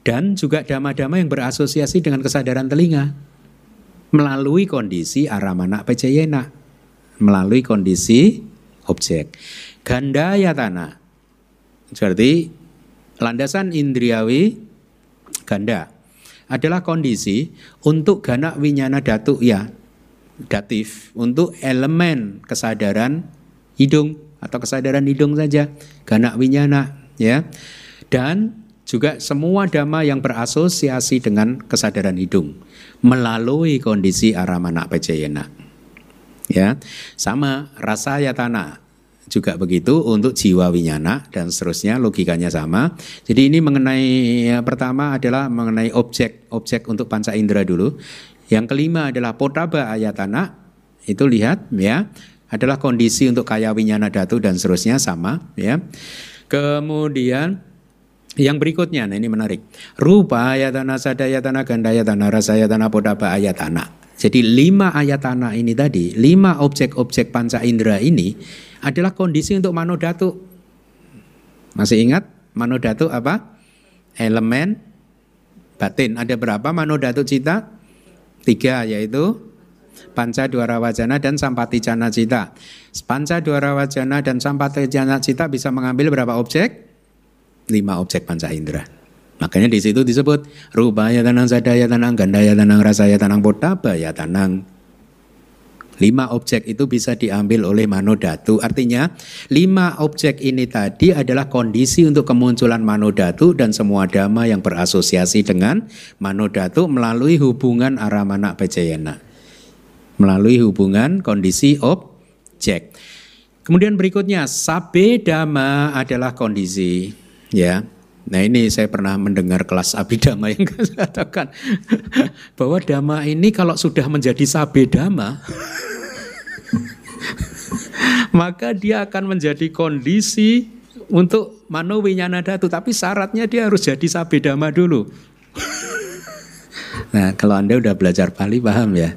Dan juga dama-dama yang berasosiasi dengan kesadaran telinga melalui kondisi aramana pecayena, melalui kondisi objek. Gandaya tanah, berarti landasan indriawi ganda adalah kondisi untuk gana winyana datu ya datif untuk elemen kesadaran hidung atau kesadaran hidung saja gana winyana ya. Dan juga semua dhamma yang berasosiasi dengan kesadaran hidung melalui kondisi aramana pecayana ya. Sama rasa yatana juga begitu untuk jiwa winyana dan seterusnya logikanya sama. Jadi ini mengenai ya, pertama adalah mengenai objek-objek untuk panca indera dulu. Yang kelima adalah potaba ayatana. Itu lihat ya, adalah kondisi untuk kaya winyana datu dan seterusnya sama ya. Kemudian yang berikutnya, nah ini menarik. Rupa ayatana, sadayatana, gandayatana, rasayatana, potaba ayatana. Jadi lima ayatana ini tadi, lima objek-objek panca indera ini adalah kondisi untuk manodatu. Masih ingat manodatu apa? Elemen batin. Ada berapa manodatu cita? Tiga yaitu panca dwara wajana dan sampati cana cita. Panca dwara wajana dan sampati cana cita bisa mengambil berapa objek? Lima objek panca indera. Makanya di situ disebut rubaya tanang sadaya tanang gandaya tanang rasaya tanang ya tanang Lima objek itu bisa diambil oleh manodatu. Artinya lima objek ini tadi adalah kondisi untuk kemunculan manodatu dan semua dhamma yang berasosiasi dengan manodatu melalui hubungan aramana pejayana. Melalui hubungan kondisi objek. Kemudian berikutnya sabe dhamma adalah kondisi ya. Nah ini saya pernah mendengar kelas abidama yang katakan bahwa dhamma ini kalau sudah menjadi sabe dhamma maka dia akan menjadi kondisi untuk mano datu tapi syaratnya dia harus jadi sabedama dulu. Nah kalau anda udah belajar Bali paham ya?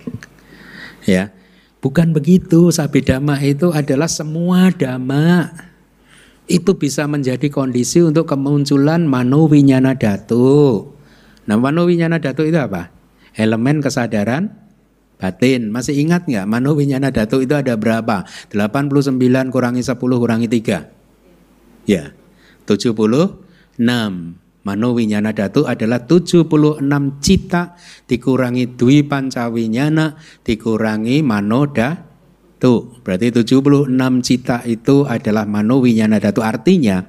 Ya. Bukan begitu. Sabedama itu adalah semua dhamma itu bisa menjadi kondisi untuk kemunculan mano winyana datu nah mano winyana datu itu apa elemen kesadaran batin. Masih ingat nggak Mano Winyana Datu itu ada berapa? 89 kurangi 10 kurangi 3. Ya, 76. Mano Winyana Datu adalah 76 cita dikurangi Dwi Pancawinyana dikurangi Mano Datu. Berarti 76 cita itu adalah Mano Winyana Datu. Artinya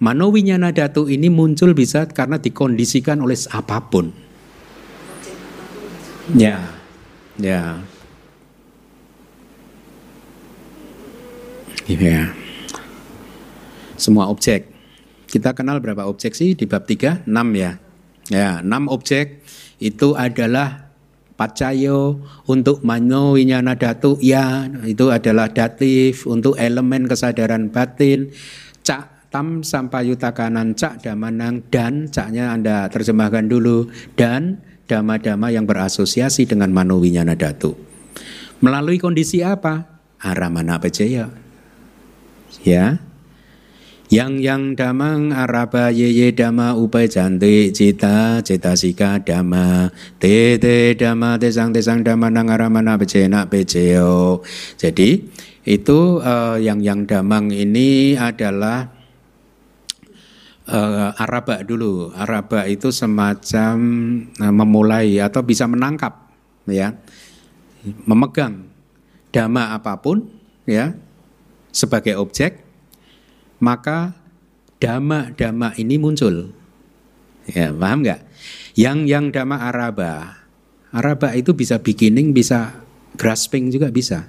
Mano Winyana Datu ini muncul bisa karena dikondisikan oleh apa pun. Ya, Ya. Ya. Semua objek. Kita kenal berapa objek sih di bab 3? 6 ya. Ya, 6 objek itu adalah pacayo untuk mano winyana datu ya itu adalah datif untuk elemen kesadaran batin cak tam sampayuta kanan cak damanang dan caknya anda terjemahkan dulu dan dama-dama yang berasosiasi dengan manowinyana datu. Melalui kondisi apa? Aramana pejaya. Ya. Yang yang damang araba ye dama upai janti cita cita sika dama te te dama tesang tesang dama nang aramana pejena pejeyo. Jadi itu uh, yang yang damang ini adalah uh, araba dulu. Araba itu semacam uh, memulai atau bisa menangkap ya. Memegang dhamma apa pun ya sebagai objek maka dhamma-dhamma ini muncul. Ya, paham nggak? Yang yang dhamma araba Araba itu bisa beginning, bisa grasping juga bisa.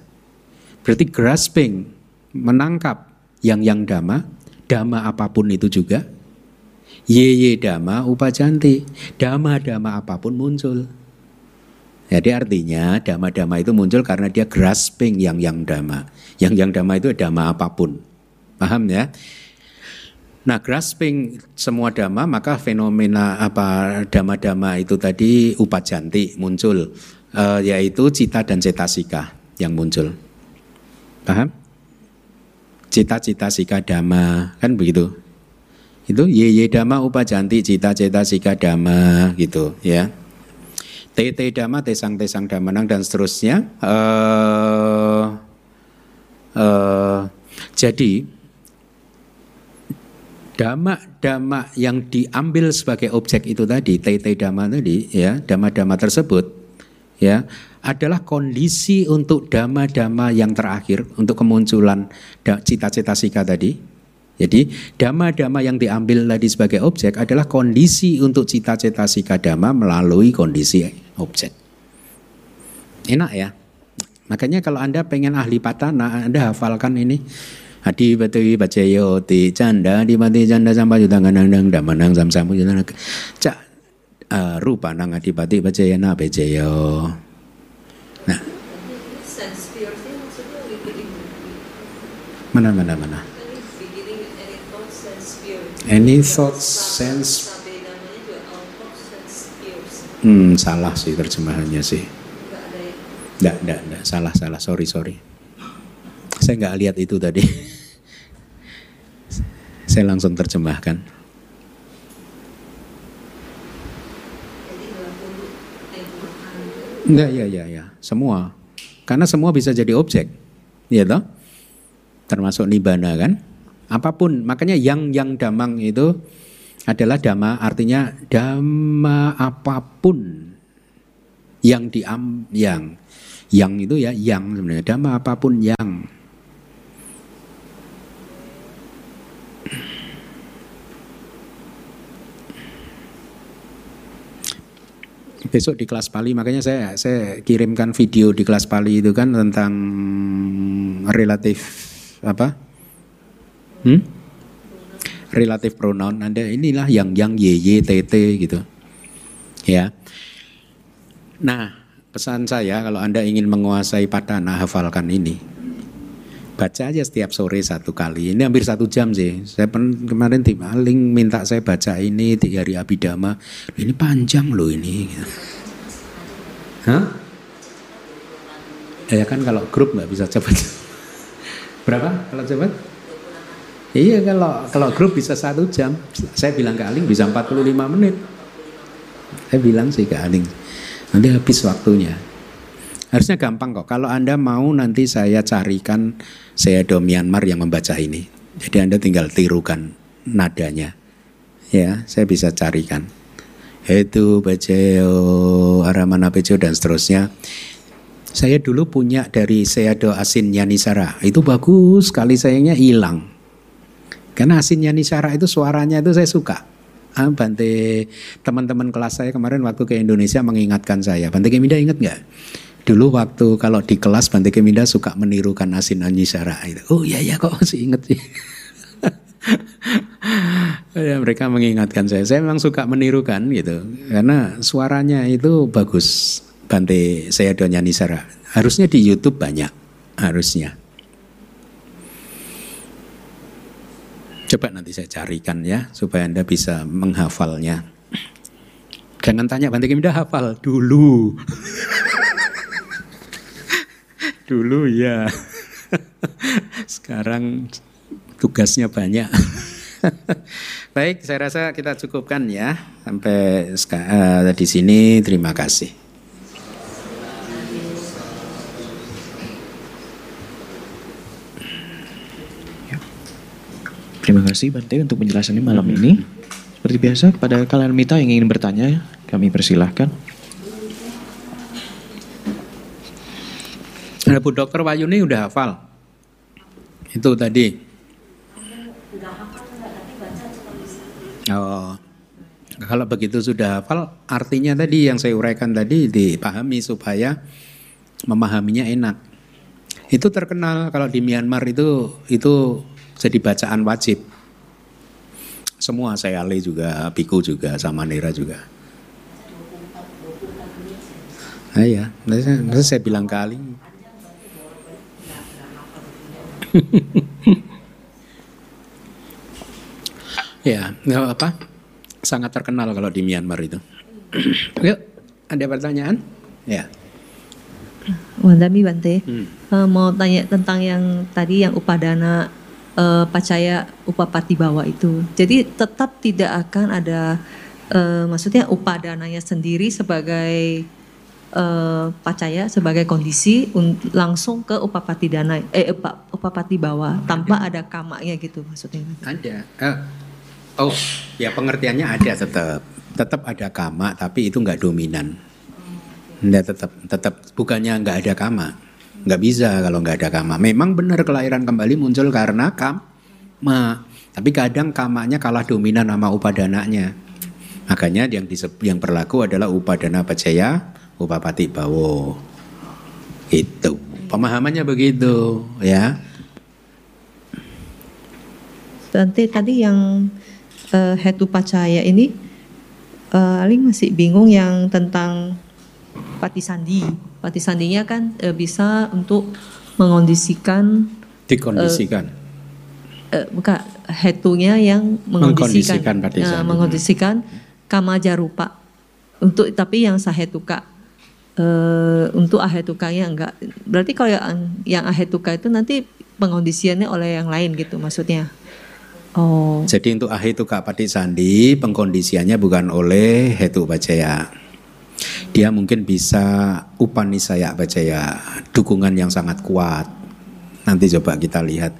Berarti grasping, menangkap yang yang dama, dama apa pun itu juga. Ye ye dama upajanti, dama-dama apa pun muncul. Jadi artinya dama-dama itu muncul karena dia grasping yang yang dama. Yang yang dama itu dama apa pun. Paham ya? Nah, grasping semua dhamma maka fenomena apa dhamma-dhamma itu tadi upajanti muncul uh, yaitu cita dan cetasika yang muncul. Paham? Cita-cita sika dhamma kan begitu. Itu ye ye dhamma upajanti cita cetasika dhamma gitu ya. TT dhamma tesang tesang damanang dan seterusnya. Uh, uh, jadi dhamma-dhamma yang diambil sebagai objek itu tadi, tete dhamma tadi, ya, dhamma-dhamma tersebut, ya, adalah kondisi untuk dhamma-dhamma yang terakhir untuk kemunculan cita-cita sika tadi. Jadi dhamma-dhamma yang diambil tadi sebagai objek adalah kondisi untuk cita-cita sika dhamma melalui kondisi objek. Enak ya. Makanya kalau Anda pengen ahli patana, Anda hafalkan ini Hadi batu bacayo ti canda di mati canda sampai juta nang nang damanang sam nang cak rupa nang adipati bacaya na bacayo. Nah. Mana mana mana. Any thoughts, sense. Hmm, salah sih terjemahannya sih. Enggak, enggak, enggak, salah, salah, sorry, sorry. Saya nggak lihat itu tadi. Saya langsung terjemahkan. Enggak, ya, ya, ya, semua. Karena semua bisa jadi objek, ya toh? Termasuk nibana kan? Apa pun, makanya yang yang damang itu adalah dhamma, artinya dhamma apa pun yang diam yang yang itu ya yang sebenarnya dhamma apa pun yang besok di kelas Pali. Makanya saya saya kirimkan video di kelas Pali itu kan tentang relatif apa? Hmm? relatif pronoun. Ada inilah yang yang y y t t gitu. Ya. Nah pesan saya kalau anda ingin menguasai padana hafalkan ini baca aja setiap sore satu kali. Ini hampir satu jam sih. Saya pen, kemarin tim Aling minta saya baca ini di hari Abidama. Ini panjang loh ini. Hah? Ya kan kalau grup nggak bisa cepat. Berapa kalau cepat? Iya kalau kalau grup bisa satu jam. Saya bilang ke Aling bisa 45 menit. Saya bilang sih ke Aling. Nanti habis waktunya. Harusnya gampang kok. Kalau Anda mau nanti saya carikan saya do Myanmar yang membaca ini. Jadi Anda tinggal tirukan nadanya. Ya, saya bisa carikan. Itu Bajeo, Aramana Bejo dan seterusnya. Saya dulu punya dari Seado Asin Yanisara. Itu bagus sekali sayangnya hilang. Karena Asin Yanisara itu suaranya itu saya suka. Ah, Bante teman-teman kelas saya kemarin waktu ke Indonesia mengingatkan saya. Bante Keminda ingat nggak? Dulu waktu kalau di kelas Bante Keminda suka menirukan Asin Anyisara itu. Oh iya ya kok masih inget sih. ya, mereka mengingatkan saya. Saya memang suka menirukan gitu. Karena suaranya itu bagus. Bante saya Donya Nisara. Harusnya di YouTube banyak. Harusnya. Coba nanti saya carikan ya supaya Anda bisa menghafalnya. Jangan tanya Bante Keminda hafal dulu. Dulu ya. Sekarang tugasnya banyak. Baik, saya rasa kita cukupkan ya sampai uh, di sini. Terima kasih. Terima kasih Bante untuk penjelasannya malam ini. Seperti biasa, kepada kalian Mita yang ingin bertanya, kami persilahkan. Ada Bu Dokter Wayuni udah hafal. Itu tadi. Oh. Kalau begitu sudah hafal, artinya tadi yang saya uraikan tadi dipahami supaya memahaminya enak. Itu terkenal kalau di Myanmar itu itu jadi bacaan wajib. Semua saya ale juga, Biku juga, sama Nera juga. Ah, iya, saya, saya bilang kali. ya, nggak apa sangat terkenal kalau di Myanmar itu. Yuk, ada pertanyaan? Ya. Wandami Bante, Hmm. Eh, mau tanya tentang yang tadi yang upadana eh, pacaya upapati bawa itu. Jadi tetap tidak akan ada, eh, maksudnya upadananya sendiri sebagai eh, pacaya sebagai kondisi un- langsung ke upapati dana, eh upa- upapati bawa tanpa ada kamanya gitu maksudnya. Ada. Eh, oh, ya pengertiannya ada tetap. Tetap ada kama, tapi itu nggak dominan. Nggak tetap, tetap bukannya nggak ada kama. Nggak bisa kalau nggak ada kama. Memang benar kelahiran kembali muncul karena kama. Tapi kadang kamanya kalah dominan sama upadananya. Makanya yang disebut yang berlaku adalah upadana pacaya, upapati bawo. Itu. Pemahamannya begitu, ya. Nanti tadi yang eh, hetu pacaya ini, eh, Aling masih bingung yang tentang pati sandi. Pati sandinya kan eh, bisa untuk mengondisikan, Dikondisikan. eh, bukan hetunya yang Mengkondisikan mengondisikan, eh, sandi. mengondisikan kama jarupa. Untuk tapi yang sahetuka eh, untuk ahetukanya enggak. Berarti kalau yang, yang ahetuka itu nanti pengondisiannya oleh yang lain gitu maksudnya. Oh. Jadi untuk ahitu pati sandi pengkondisiannya bukan oleh hetu bacaya. Dia mungkin bisa upanisaya bacaya, dukungan yang sangat kuat. Nanti coba kita lihat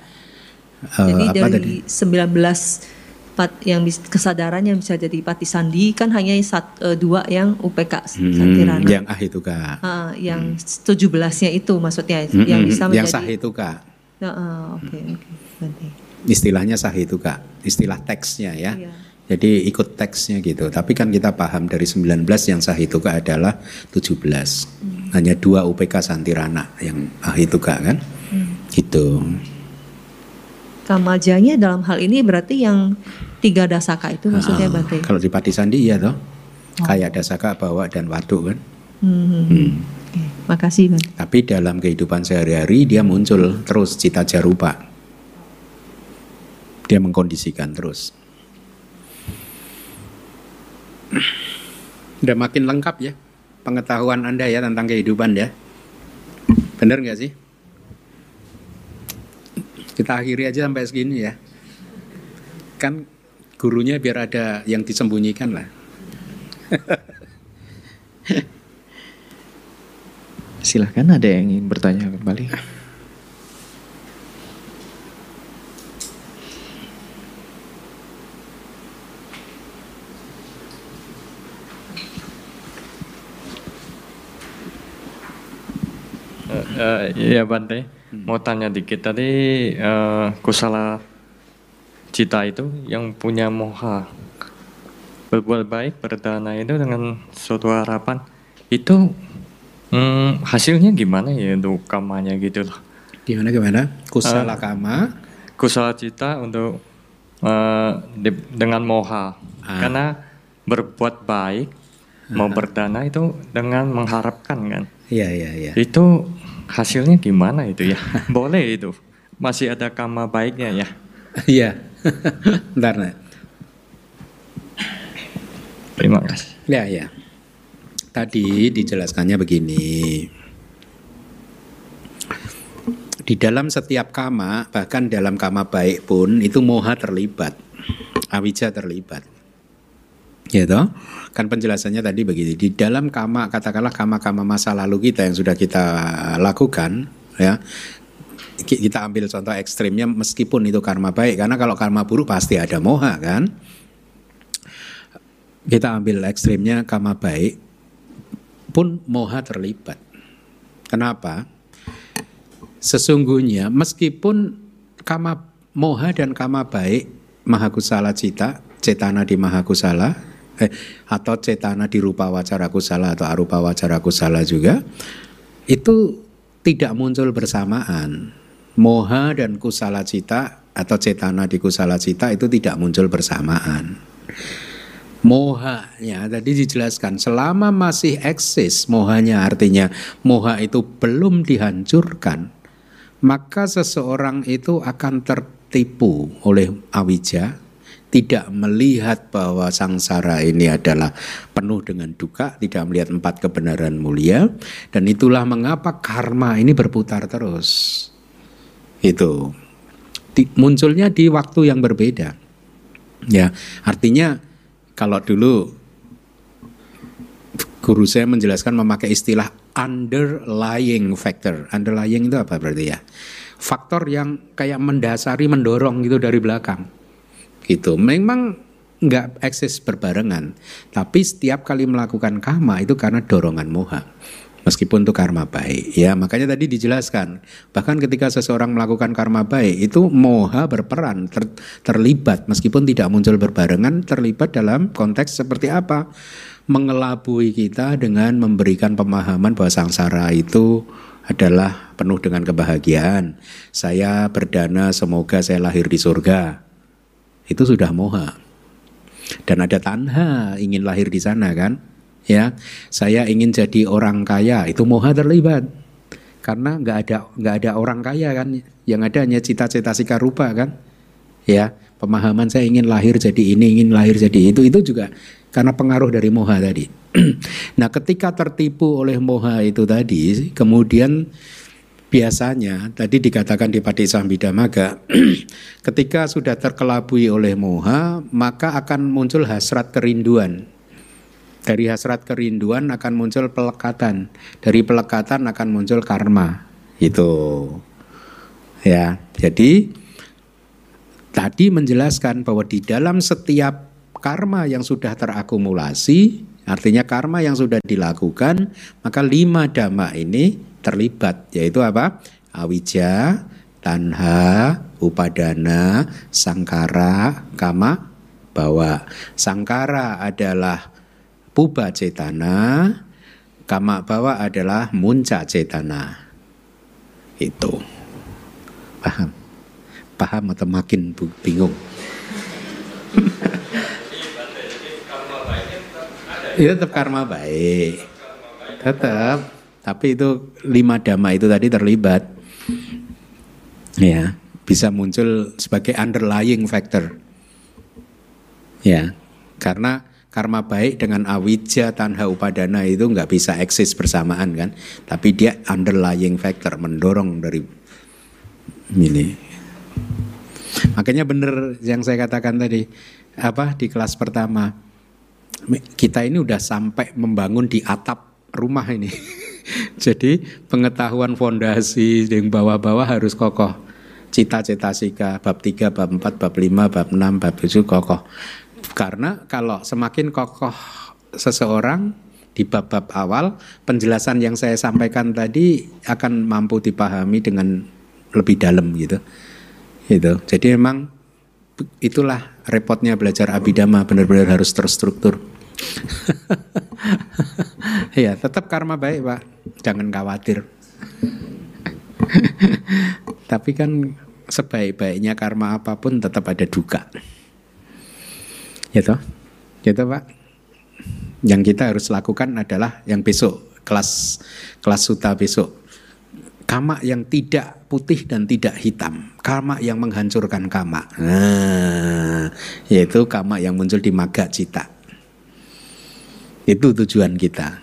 Jadi apa dari tadi? 19 pat yang bis- kesadaran yang bisa jadi pati sandi kan hanya sat, eh, dua yang UPK Hmm, Santirana. yang. Ah, yang 17-nya itu maksudnya Hmm, yang hmm, bisa yang menjadi sahituka. Ah, ah, oke oke nanti. Istilahnya sahituka, istilah teksnya ya. Iya. Jadi ikut teksnya gitu. Tapi kan kita paham dari 19 yang sahituka adalah 17. Hanya dua UPK Santirana yang ahituka kan. Gitu. Kamajanya dalam hal ini berarti yang tiga dasaka itu maksudnya Ah, Bante. Kalau di Pati Sandi iya toh. Kayak dasaka, bawa dan waduk kan. Hmm, hmm, hmm. Oke, makasih Bante. Tapi dalam kehidupan sehari-hari dia muncul terus cita jarupa. Dia mengkondisikan terus. Udah makin lengkap ya pengetahuan Anda ya tentang kehidupan ya. Bener nggak sih? Kita akhiri aja sampai segini ya. Kan gurunya biar ada yang disembunyikan lah. Silahkan ada yang ingin bertanya kembali. Eh, eh, Iya Bante, mau tanya dikit tadi eh, kusala cita itu yang punya moha berbuat baik berdana itu dengan suatu harapan itu hmm, hasilnya gimana ya untuk kamanya gitu loh. Gimana gimana? Kusala kama. Kusala cita untuk eh, di- dengan moha Ah. karena berbuat baik mau berdana itu dengan mengharapkan kan. Iya iya iya. Itu hasilnya gimana itu ya? Boleh itu. Masih ada kama baiknya ya. Iya. Bentar, Nak. Terima kasih. Ya, ya. Tadi dijelaskannya begini. Di dalam setiap kama, bahkan dalam kama baik pun itu moha terlibat. Awija terlibat. Toh? Kan penjelasannya tadi begini. Di dalam kama, katakanlah kama-kama masa lalu kita yang sudah kita lakukan, ya. Ki- Kita ambil contoh ekstrimnya meskipun itu karma baik karena kalau karma buruk pasti ada moha kan? kita ambil ekstrimnya kama baik pun moha terlibat. Kenapa? Sesungguhnya meskipun kama moha dan kama baik mahakusala cita, cetana di mahakusala eh, atau cetana di rupa wacara kusala atau arupa wacara kusala juga itu tidak muncul bersamaan. Moha dan kusala cita atau cetana di kusala cita itu tidak muncul bersamaan. Mohanya tadi dijelaskan selama masih eksis mohanya artinya moha itu belum dihancurkan maka seseorang itu akan tertipu oleh awija tidak melihat bahwa sangsara ini adalah penuh dengan duka, tidak melihat empat kebenaran mulia, dan itulah mengapa karma ini berputar terus. Itu munculnya di waktu yang berbeda. Ya, artinya kalau dulu guru saya menjelaskan memakai istilah underlying factor. Underlying itu apa berarti ya? Faktor yang kayak mendasari, mendorong gitu dari belakang. Gitu. Memang nggak eksis berbarengan, tapi setiap kali melakukan kama itu karena dorongan moha meskipun itu karma baik. Ya, makanya tadi dijelaskan, bahkan ketika seseorang melakukan karma baik itu moha berperan ter, terlibat meskipun tidak muncul berbarengan terlibat dalam konteks seperti apa? Mengelabui kita dengan memberikan pemahaman bahwa sangsara itu adalah penuh dengan kebahagiaan. Saya berdana semoga saya lahir di surga. Itu sudah moha. Dan ada tanha ingin lahir di sana kan? ya saya ingin jadi orang kaya. Itu moha terlibat. Karena nggak ada nggak ada orang kaya kan? Yang ada hanya cita-cita sika rupa kan? Ya pemahaman saya ingin lahir jadi ini ingin lahir jadi itu. Itu juga karena pengaruh dari moha tadi. Nah ketika tertipu oleh moha itu tadi kemudian biasanya tadi dikatakan di Padisambhidamaga ketika sudah terkelabui oleh moha maka akan muncul hasrat kerinduan dari hasrat kerinduan akan muncul pelekatan. Dari pelekatan akan muncul karma. Itu. Ya, jadi tadi menjelaskan bahwa di dalam setiap karma yang sudah terakumulasi, artinya karma yang sudah dilakukan, maka lima dhamma ini terlibat, yaitu apa? Awija, tanha, upadana, sangkara, kama, bahwa sangkara adalah puba cetana, kama bawa adalah munca cetana. Itu. Paham? Paham atau makin bingung? Itu tetap karma baik. Tetap. Tapi itu lima dhamma itu tadi terlibat. Ya, bisa muncul sebagai underlying factor. Ya, karena karma baik dengan awija tanha upadana itu nggak bisa eksis bersamaan kan tapi dia underlying factor mendorong dari ini makanya benar yang saya katakan tadi apa di kelas pertama kita ini udah sampai membangun di atap rumah ini jadi pengetahuan fondasi yang bawah-bawah harus kokoh cita-cita sika bab 3, bab 4, bab 5, bab 6, bab 7 kokoh karena kalau semakin kokoh seseorang di bab-bab awal, penjelasan yang saya sampaikan tadi akan mampu dipahami dengan lebih dalam gitu. Itu. Jadi memang itulah repotnya belajar abidama benar-benar harus terstruktur. ya, tetap karma baik, Pak. Jangan khawatir. Tapi kan sebaik-baiknya karma apa pun tetap ada duka. Ya toh? Ya toh Pak? Yang kita harus lakukan adalah yang besok kelas kelas suta besok. Kama yang tidak putih dan tidak hitam. Kama yang menghancurkan kama. Nah, yaitu kama yang muncul di maga cita. Itu tujuan kita.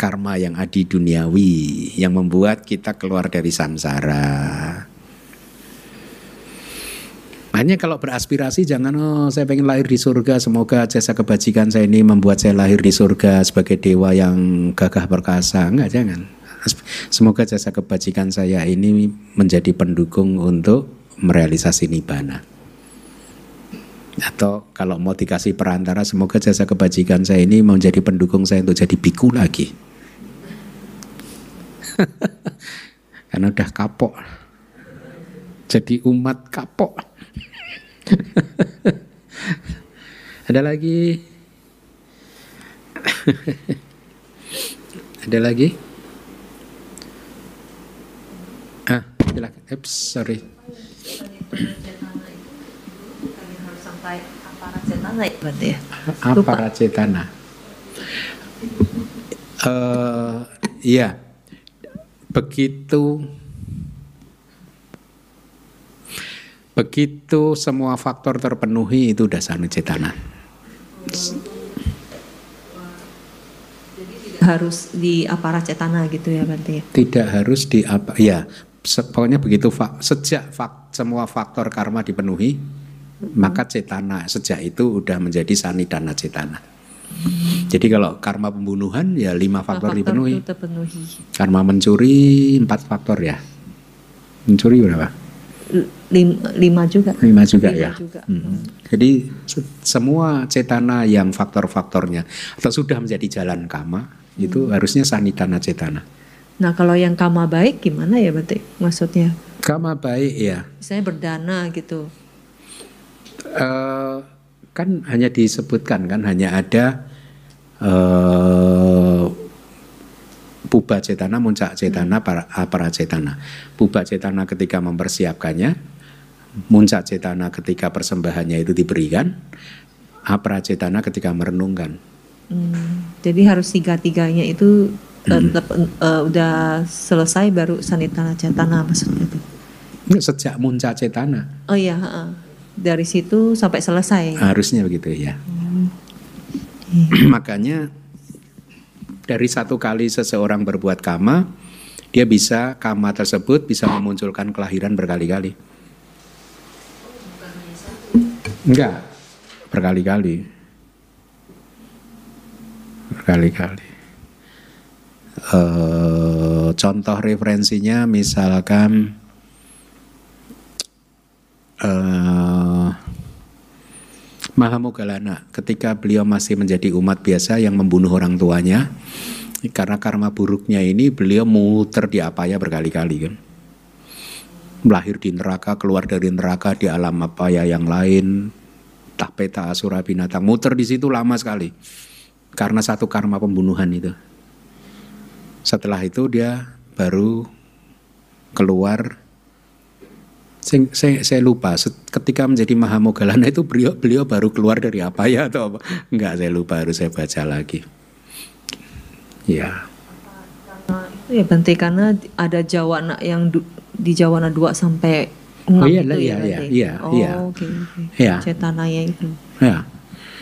Karma yang adi duniawi yang membuat kita keluar dari samsara. Hanya kalau beraspirasi jangan oh saya pengen lahir di surga semoga jasa kebajikan saya ini membuat saya lahir di surga sebagai dewa yang gagah perkasa. Enggak, jangan. Semoga jasa kebajikan saya ini menjadi pendukung untuk merealisasi nibbana. Atau kalau mau dikasih perantara semoga jasa kebajikan saya ini menjadi pendukung saya untuk jadi biku lagi. Karena udah kapok. Jadi umat kapok. Ada lagi Ada lagi? Ah, silakan. Eps, sorry. Harus sampai aparat cetana ya berarti ya? Lupa. Apa cetana? Eh, iya. Begitu begitu semua faktor terpenuhi itu udah sanu cetana. Harus di aparat cetana gitu ya berarti ya? Tidak harus di apa ya pokoknya begitu fak- sejak fak- semua faktor karma dipenuhi maka cetana sejak itu udah menjadi sanidana cetana. Jadi kalau karma pembunuhan ya lima faktor, dipenuhi. itu terpenuhi. Karma mencuri empat faktor ya. Mencuri berapa? Lima juga. Lima juga Lima ya. juga. Hmm. Jadi se- semua cetana yang faktor-faktornya atau sudah menjadi jalan kama itu harusnya sanidana cetana. Nah kalau yang kama baik gimana ya berarti maksudnya? Kama baik ya. Misalnya berdana gitu. Eh, kan hanya disebutkan kan hanya ada eh puba cetana, muncak cetana, para, para cetana. Puba cetana ketika mempersiapkannya, muncak cetana ketika persembahannya itu diberikan, apra cetana ketika merenungkan. Hmm, jadi harus tiga-tiganya itu Hmm. eh, udah selesai baru sanitana cetana maksudnya itu. Sejak muncak cetana Oh iya, heeh. Dari situ sampai selesai. harusnya begitu ya. Makanya dari satu kali seseorang berbuat kama, dia bisa kama tersebut bisa memunculkan kelahiran berkali-kali. Enggak, berkali-kali. Berkali-kali. Eh, contoh referensinya misalkan eh Mahamogalana ketika beliau masih menjadi umat biasa yang membunuh orang tuanya karena karma buruknya ini beliau muter di apaya berkali-kali kan? Lahir di neraka keluar dari neraka di alam apaya yang lain tahpeta asura binatang muter di situ lama sekali karena satu karma pembunuhan itu. Setelah itu dia baru keluar Sing- saya, saya lupa ketika menjadi Mahamogalana itu beliau beliau baru keluar dari apa ya atau apa enggak saya lupa harus saya baca lagi ya itu ya Bante karena ada jawana yang du- di jawana 2 sampai 6 Oh iya, itu iya, ya iya, Bante? iya, oh, iya. oke oke. Iya. Cetananya itu. ya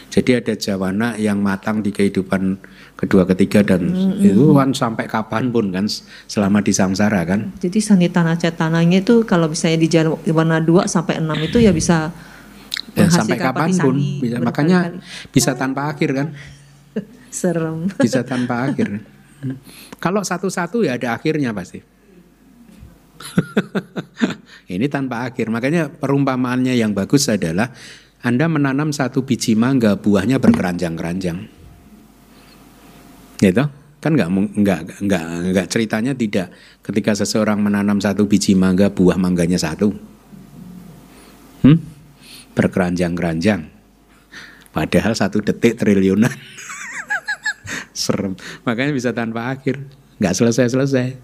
jadi ada jawana yang matang di kehidupan kedua ketiga dan itu kan sampai kapan pun kan selama di samsara kan Jadi sanitana cetananya itu kalau misalnya di jawana 2 sampai 6 itu ya bisa ya, sampai kapan pun bisa makanya bisa tanpa akhir kan serem. bisa tanpa akhir kalau satu-satu ya ada akhirnya pasti Ini tanpa akhir. Makanya perumpamaannya yang bagus adalah Anda menanam satu biji mangga, buahnya berkeranjang-keranjang. Gitu? Kan nggak nggak nggak nggak ceritanya tidak. Ketika seseorang menanam satu biji mangga, buah mangganya satu. Hmm? Berkeranjang-keranjang. Padahal satu detik triliunan. Serem. Makanya bisa tanpa akhir. Nggak selesai-selesai.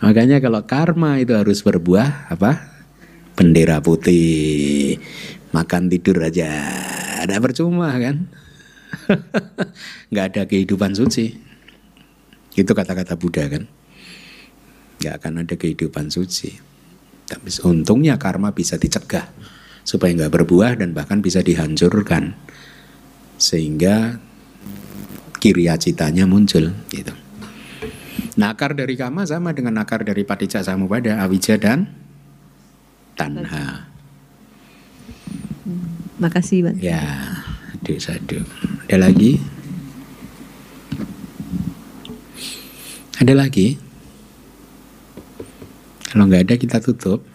Makanya kalau karma itu harus berbuah apa? Bendera putih. Makan tidur aja. Ada percuma kan? Nggak ada kehidupan suci. Itu kata-kata Buddha kan. Nggak akan ada kehidupan suci. Tapi untungnya karma bisa dicegah supaya nggak berbuah dan bahkan bisa dihancurkan sehingga kiriya citanya muncul gitu. Nah, akar dari kama sama dengan akar dari paticca samubada, awija dan tanha. Makasih, Bang. Ya, aduh sadu. Ada lagi? Ada lagi? Kalau nggak ada kita tutup.